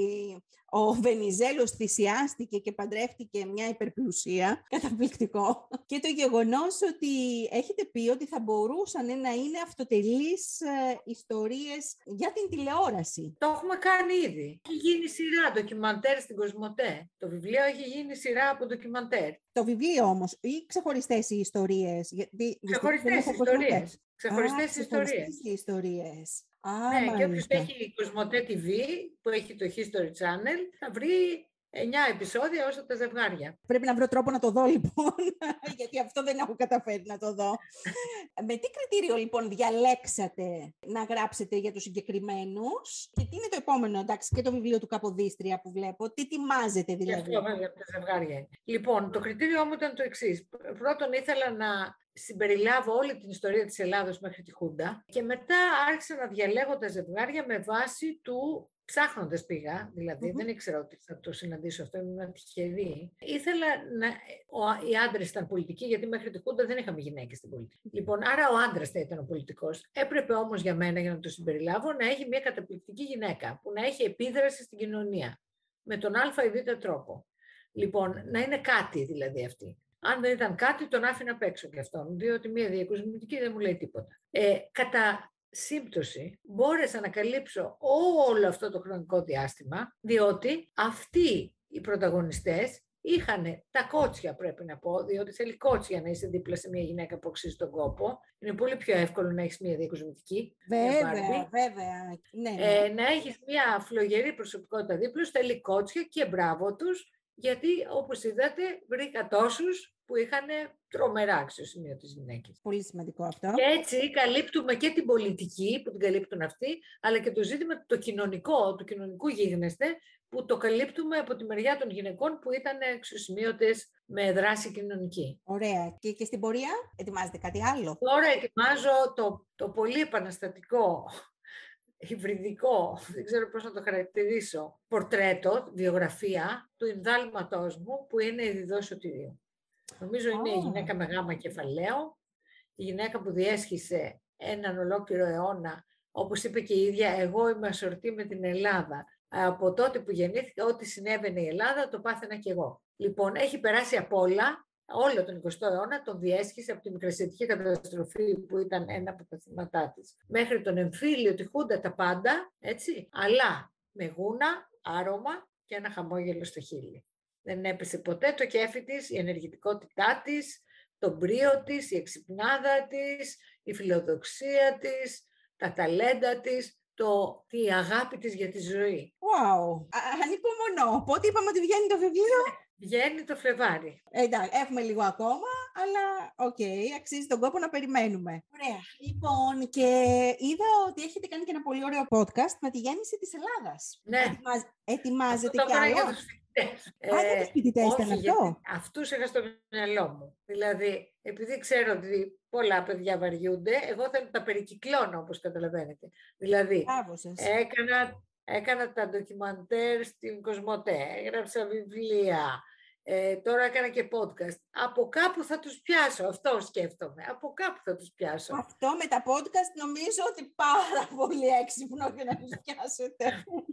ο Βενιζέλος θυσιάστηκε και παντρεύτηκε μια υπερπλουσία, καταπληκτικό, και το γεγονός ότι έχετε πει ότι θα μπορούσαν να είναι αυτοτελείς ε, ιστορίες για την τηλεόραση. Το έχουμε κάνει ήδη. Έχει γίνει σειρά ντοκιμαντέρ στην Κοσμοτέ. Το βιβλίο έχει γίνει σειρά από ντοκιμαντέρ. Το βιβλίο όμως ή ξεχωριστές οι ιστορίες. Ξεχωριστές ιστορίες. Ξεχωριστές ιστορίες. Α, ναι, και όποιος έχει Κοσμοτέ TV, που έχει το History Channel, θα βρει 9 επεισόδια όσο τα ζευγάρια. Πρέπει να βρω τρόπο να το δω λοιπόν, *laughs* γιατί αυτό δεν έχω καταφέρει να το δω. Με τι κριτήριο λοιπόν διαλέξατε να γράψετε για τους συγκεκριμένους; Και τι είναι το επόμενο, εντάξει, και το βιβλίο του Καποδίστρια που βλέπω, τι ετοιμάζετε δηλαδή; Για αυτό, για τα ζευγάρια. Λοιπόν, το κριτήριό μου ήταν το εξής. Πρώτον ήθελα να συμπεριλάβω όλη την ιστορία της Ελλάδος μέχρι τη Χούντα και μετά άρχισα να διαλέγω τα ζευγάρια με βάση του ψάχνοντα πήγα, δηλαδη δεν ήξερα ότι θα το συναντήσω αυτό, ήμουν τυχερή. Ήθελα να. Ο, οι άντρες ήταν πολιτικοί, γιατί μέχρι τη Χούντα δεν είχαμε γυναίκες στην πολιτική. Λοιπόν, άρα ο άντρας θα ήταν ο πολιτικός. Έπρεπε όμως για μένα, για να το συμπεριλάβω, να έχει μια καταπληκτική γυναίκα που να έχει επίδραση στην κοινωνία. Με τον Α ή Β τρόπο. Λοιπόν, να είναι κάτι δηλαδή αυτή. Αν δεν ήταν κάτι, τον άφηνα απ' έξω και αυτόν, διότι μια διακοσμητική δεν μου λέει τίποτα. Ε, κατά σύμπτωση μπόρεσα να καλύψω όλο αυτό το χρονικό διάστημα, διότι αυτοί οι πρωταγωνιστές είχαν τα κότσια πρέπει να πω, διότι θέλει κότσια να είσαι δίπλα σε μια γυναίκα που αξίζει τον κόπο. Είναι πολύ πιο εύκολο να έχεις μια διακοσμητική. Βέβαια, βέβαια. Ναι, ναι. Ε, να έχεις μια φλογερή προσωπικότητα δίπλα, θέλει κότσια και μπράβο τους, γιατί όπως είδατε βρήκα τόσους που είχαν τρομερά αξιοσημείο τις γυναίκες. Πολύ σημαντικό αυτό. Και έτσι καλύπτουμε και την πολιτική που την καλύπτουν αυτοί, αλλά και το ζήτημα το κοινωνικό, του κοινωνικού γίγνεσθε, που το καλύπτουμε από τη μεριά των γυναικών που ήταν αξιοσημείωτες με δράση κοινωνική. Ωραία. Και, και στην πορεία ετοιμάζετε κάτι άλλο; Τώρα ετοιμάζω το, το πολύ επαναστατικό υβριδικό, δεν ξέρω πώς να το χαρακτηρίσω, πορτρέτο, βιογραφία του ενδάλματός μου που είναι η Διδό Σωτηρίου. Νομίζω είναι η γυναίκα με γάμα κεφαλαίο, η γυναίκα που διέσχισε έναν ολόκληρο αιώνα, όπως είπε και η ίδια, εγώ είμαι ασορτή με την Ελλάδα. Από τότε που γεννήθηκα, ό,τι συνέβαινε η Ελλάδα, το πάθαινα κι εγώ. Λοιπόν, έχει περάσει από όλα, όλο τον 20ο αιώνα, τον διέσχισε από τη μικρασιατική καταστροφή που ήταν ένα από τα θύματά της, μέχρι τον εμφύλιο, τη Χούντα, τα πάντα, έτσι, αλλά με γούνα, άρωμα και ένα χαμόγελο στο χείλη. Δεν έπεσε ποτέ το κέφι της, η ενεργητικότητά της, το μπρίο της, η εξυπνάδα της, η φιλοδοξία της, τα ταλέντα της, το, η αγάπη της για τη ζωή. Wow! Ανυπομονώ. Πότε είπαμε ότι βγαίνει το βιβλίο; Βγαίνει το Φλεβάρι. Εντάξει, έχουμε λίγο ακόμα, αλλά OK, okay, αξίζει τον κόπο να περιμένουμε. Ωραία. Λοιπόν, και είδα ότι έχετε κάνει και ένα πολύ ωραίο podcast με τη γέννηση της Ελλάδας. Ναι. Ετοιμάζ, ετοιμάζετε κι άλλο; Α, για τους φοιτητές ήταν αυτό; Αυτούς είχα στο μυαλό μου. Δηλαδή, επειδή ξέρω ότι πολλά παιδιά βαριούνται, εγώ θέλω να τα περικυκλώνω, όπως καταλαβαίνετε. Δηλαδή, έκανα, έκανα τα ντοκιμαντέρ στην Κοσμοτέ, έγραψα βιβλία, ε, τώρα έκανα και podcast. Από κάπου θα τους πιάσω, αυτό σκέφτομαι. Από κάπου θα τους πιάσω. Αυτό με τα podcast νομίζω ότι πάρα πολύ έξυπνο για να τους πιάσετε.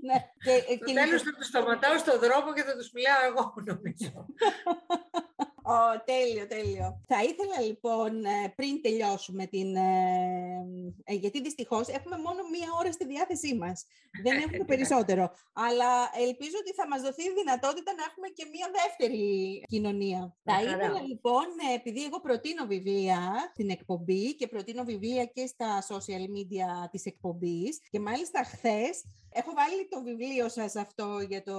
ναι. *laughs* και, και τέλος θα τους σταματάω στον δρόμο και θα τους μιλάω εγώ νομίζω. *laughs* Oh, τέλειο, τέλειο. Θα ήθελα λοιπόν ε, πριν τελειώσουμε την... Ε, ε, γιατί δυστυχώς έχουμε μόνο μία ώρα στη διάθεσή μας. Δεν έχουμε περισσότερο. Αλλά ελπίζω ότι θα μας δοθεί η δυνατότητα να έχουμε και μία δεύτερη κοινωνία. Θα ήθελα λοιπόν, επειδή εγώ προτείνω βιβλία στην εκπομπή και προτείνω βιβλία και στα social media της εκπομπής και μάλιστα χθες Έχω βάλει το βιβλίο σας αυτό για το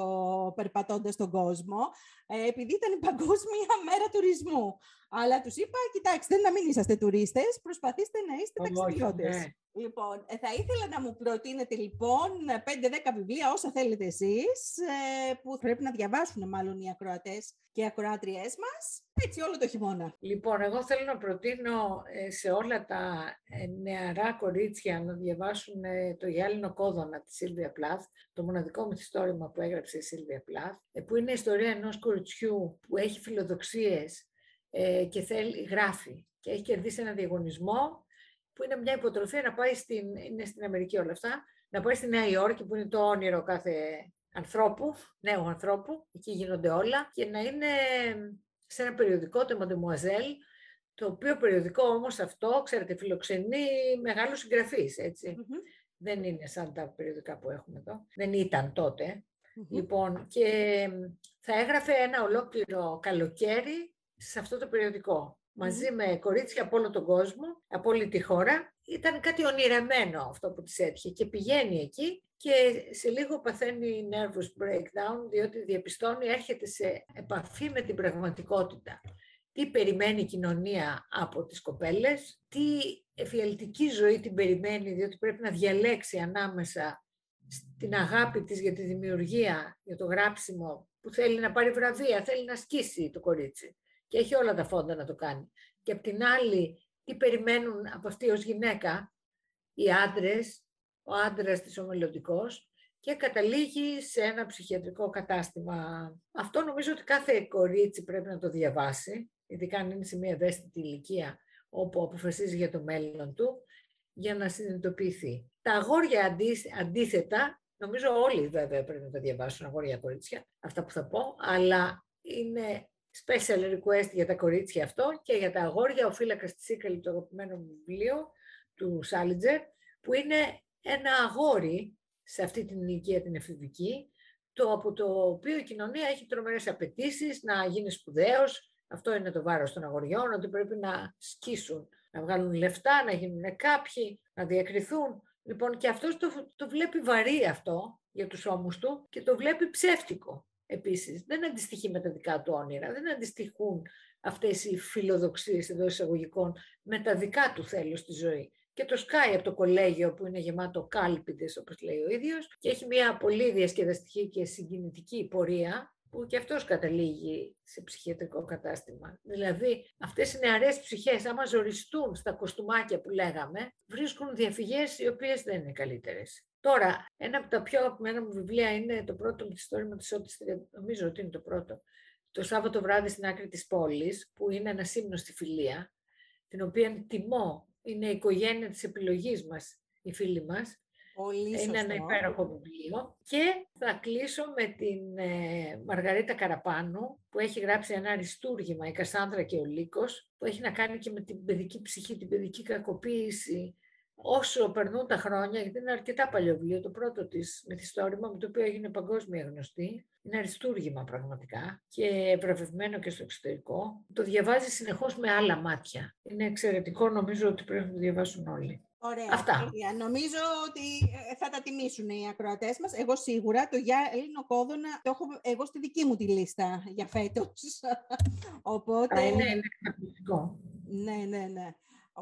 περπατώντας στον κόσμο, ε, επειδή ήταν η Παγκόσμια Μέρα Τουρισμού. Αλλά τους είπα, κοιτάξτε, να μην είσαστε τουρίστες, προσπαθήστε να είστε ταξιδιώτες. Ναι. Λοιπόν, ε, θα ήθελα να μου προτείνετε λοιπόν 5-10 βιβλία, όσα θέλετε εσείς, ε, που πρέπει να διαβάσουν μάλλον οι ακροατές και οι ακροάτριές μας, έτσι όλο το χειμώνα. Λοιπόν, εγώ θέλω να προτείνω σε όλα τα νεαρά κορίτσια να διαβάσουν το γυάλινο κόδωνα της Σίλβια Πλάθ, το μοναδικό μυθιστόρημα που έγραψε η Σίλβια Πλάθ, που είναι η ιστορία ενός κοριτσιού που έχει φιλοδοξίες ε, και θέλει, γράφει και έχει κερδίσει ένα διαγωνισμό που είναι μια υποτροφία να πάει στην, είναι στην Αμερική όλα αυτά, να πάει στη Νέα Υόρκη που είναι το όνειρο κάθε ανθρώπου, νέου ανθρώπου, εκεί γίνονται όλα και να είναι σε ένα περιοδικό, το Mademoiselle, το οποίο περιοδικό όμως αυτό, ξέρετε, φιλοξενεί μεγάλους συγγραφείς, Δεν είναι σαν τα περιοδικά που έχουμε εδώ. Δεν ήταν Λοιπόν, και θα έγραφε ένα ολόκληρο καλοκαίρι σε αυτό το περιοδικό. Μαζί με κορίτσια από όλο τον κόσμο, από όλη τη χώρα. Ήταν κάτι ονειρεμένο αυτό που της έτυχε και πηγαίνει εκεί και σε λίγο παθαίνει nervous breakdown διότι διαπιστώνει, έρχεται σε επαφή με την πραγματικότητα. Τι περιμένει η κοινωνία από τις κοπέλες, τι εφιαλτική ζωή την περιμένει διότι πρέπει να διαλέξει ανάμεσα στην αγάπη της για τη δημιουργία, για το γράψιμο, που θέλει να πάρει βραβεία, θέλει να σκίσει το κορίτσι και έχει όλα τα φόντα να το κάνει. Και απ' την άλλη, τι περιμένουν από αυτή ως γυναίκα; Οι άντρες, ο άντρας της ο και καταλήγει σε ένα ψυχιατρικό κατάστημα. Αυτό νομίζω ότι κάθε κορίτσι πρέπει να το διαβάσει, ειδικά αν είναι σε μια ευαίσθητη ηλικία όπου αποφασίζει για το μέλλον του, για να συνειδητοποιηθεί. Τα αγόρια αντίθετα, νομίζω όλοι βέβαια πρέπει να τα διαβάσουν, αγόρια κορίτσια, αυτά που θα πω, αλλά είναι special request για τα κορίτσια αυτό και για τα αγόρια, ο φύλακας της Σίκαλη, το αγαπημένο μου βιβλίο του Σάλιτζερ, που είναι ένα αγόρι σε αυτή την ηλικία την εφηβική, το από το οποίο η κοινωνία έχει τρομερές απαιτήσεις να γίνει σπουδαίος, αυτό είναι το βάρος των αγοριών, ότι πρέπει να σκίσουν, να βγάλουν λεφτά, να γίνουν κάποιοι, να διακριθούν. Λοιπόν, και αυτός το, το βλέπει βαρύ αυτό για τους ώμους του και το βλέπει ψεύτικο επίσης. Δεν αντιστοιχεί με τα δικά του όνειρα, δεν αντιστοιχούν αυτές οι φιλοδοξίες εντός εισαγωγικών με τα δικά του θέλω στη ζωή. Και το σκάει από το κολέγιο που είναι γεμάτο κάλπιδες όπως λέει ο ίδιος και έχει μια πολύ διασκεδαστική και συγκινητική πορεία που και αυτός καταλήγει σε ψυχιατρικό κατάστημα. Δηλαδή, αυτές οι νεαρές ψυχές, άμα ζοριστούν στα κοστούμάκια που λέγαμε, βρίσκουν διαφυγές οι οποίες δεν είναι καλύτερες. Τώρα, ένα από τα πιο αγαπημένα μου βιβλία είναι το πρώτο με τη ιστορία της Ότης, νομίζω ότι είναι το πρώτο, το Σάββατο βράδυ στην άκρη της πόλης, που είναι ένα σύμνο στη φιλία, την οποία τιμώ, είναι η οικογένεια της επιλογής μας, οι φίλοι μας, Πολύ Είναι ένα υπέροχο βιβλίο. Και θα κλείσω με την ε, Μαργαρίτα Καραπάνου, που έχει γράψει ένα αριστούργημα, η Κασάνδρα και ο Λύκος, που έχει να κάνει και με την παιδική ψυχή, την παιδική κακοποίηση, όσο περνούν τα χρόνια, γιατί είναι αρκετά παλιό βιβλίο, το πρώτο της μυθιστόρημα, με το οποίο έγινε παγκόσμια γνωστή, είναι αριστούργημα πραγματικά και βραβευμένο και στο εξωτερικό. Το διαβάζει συνεχώς με άλλα μάτια. Είναι εξαιρετικό, νομίζω ότι πρέπει να το διαβάσουν όλοι. Ωραία. Αυτά. Νομίζω ότι ε, θα τα τιμήσουν οι ακροατές μας. Εγώ σίγουρα το για Έλληνο Κόδωνα το έχω εγώ στη δική μου τη λίστα για φέτος. Οπότε... είναι, είναι Ναι, ναι, ναι.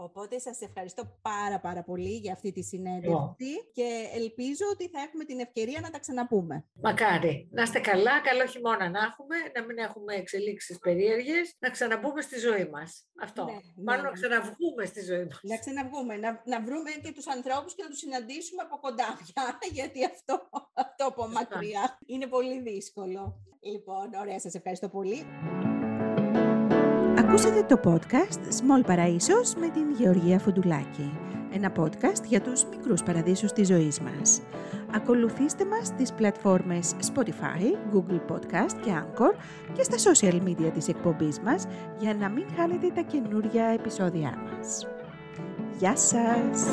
Οπότε σας ευχαριστώ πάρα πάρα πολύ για αυτή τη συνέντευξη και ελπίζω ότι θα έχουμε την ευκαιρία να τα ξαναπούμε. Μακάρι. Να είστε καλά, καλό χειμώνα να έχουμε, να μην έχουμε εξελίξεις περίεργες, να ξαναμπούμε στη ζωή μας. Αυτό. Ναι, Μάλλον ναι, να ξαναβγούμε στη ζωή μας. Να ξαναβγούμε, να, να βρούμε και τους ανθρώπους και να τους συναντήσουμε από κοντά πια, *laughs* γιατί αυτό, αυτό από μακριά είναι πολύ δύσκολο. Λοιπόν, ωραία, σας ευχαριστώ πολύ. Ακούσατε το podcast Small Παραΐσος με την Γεωργία Φουντουλάκη. Ένα podcast για τους μικρούς παραδείσους της ζωής μας. Ακολουθήστε μας στις πλατφόρμες Spotify, Google Podcast και Anchor και στα social media της εκπομπής μας για να μην χάνετε τα καινούργια επεισόδια μας. Γεια σας!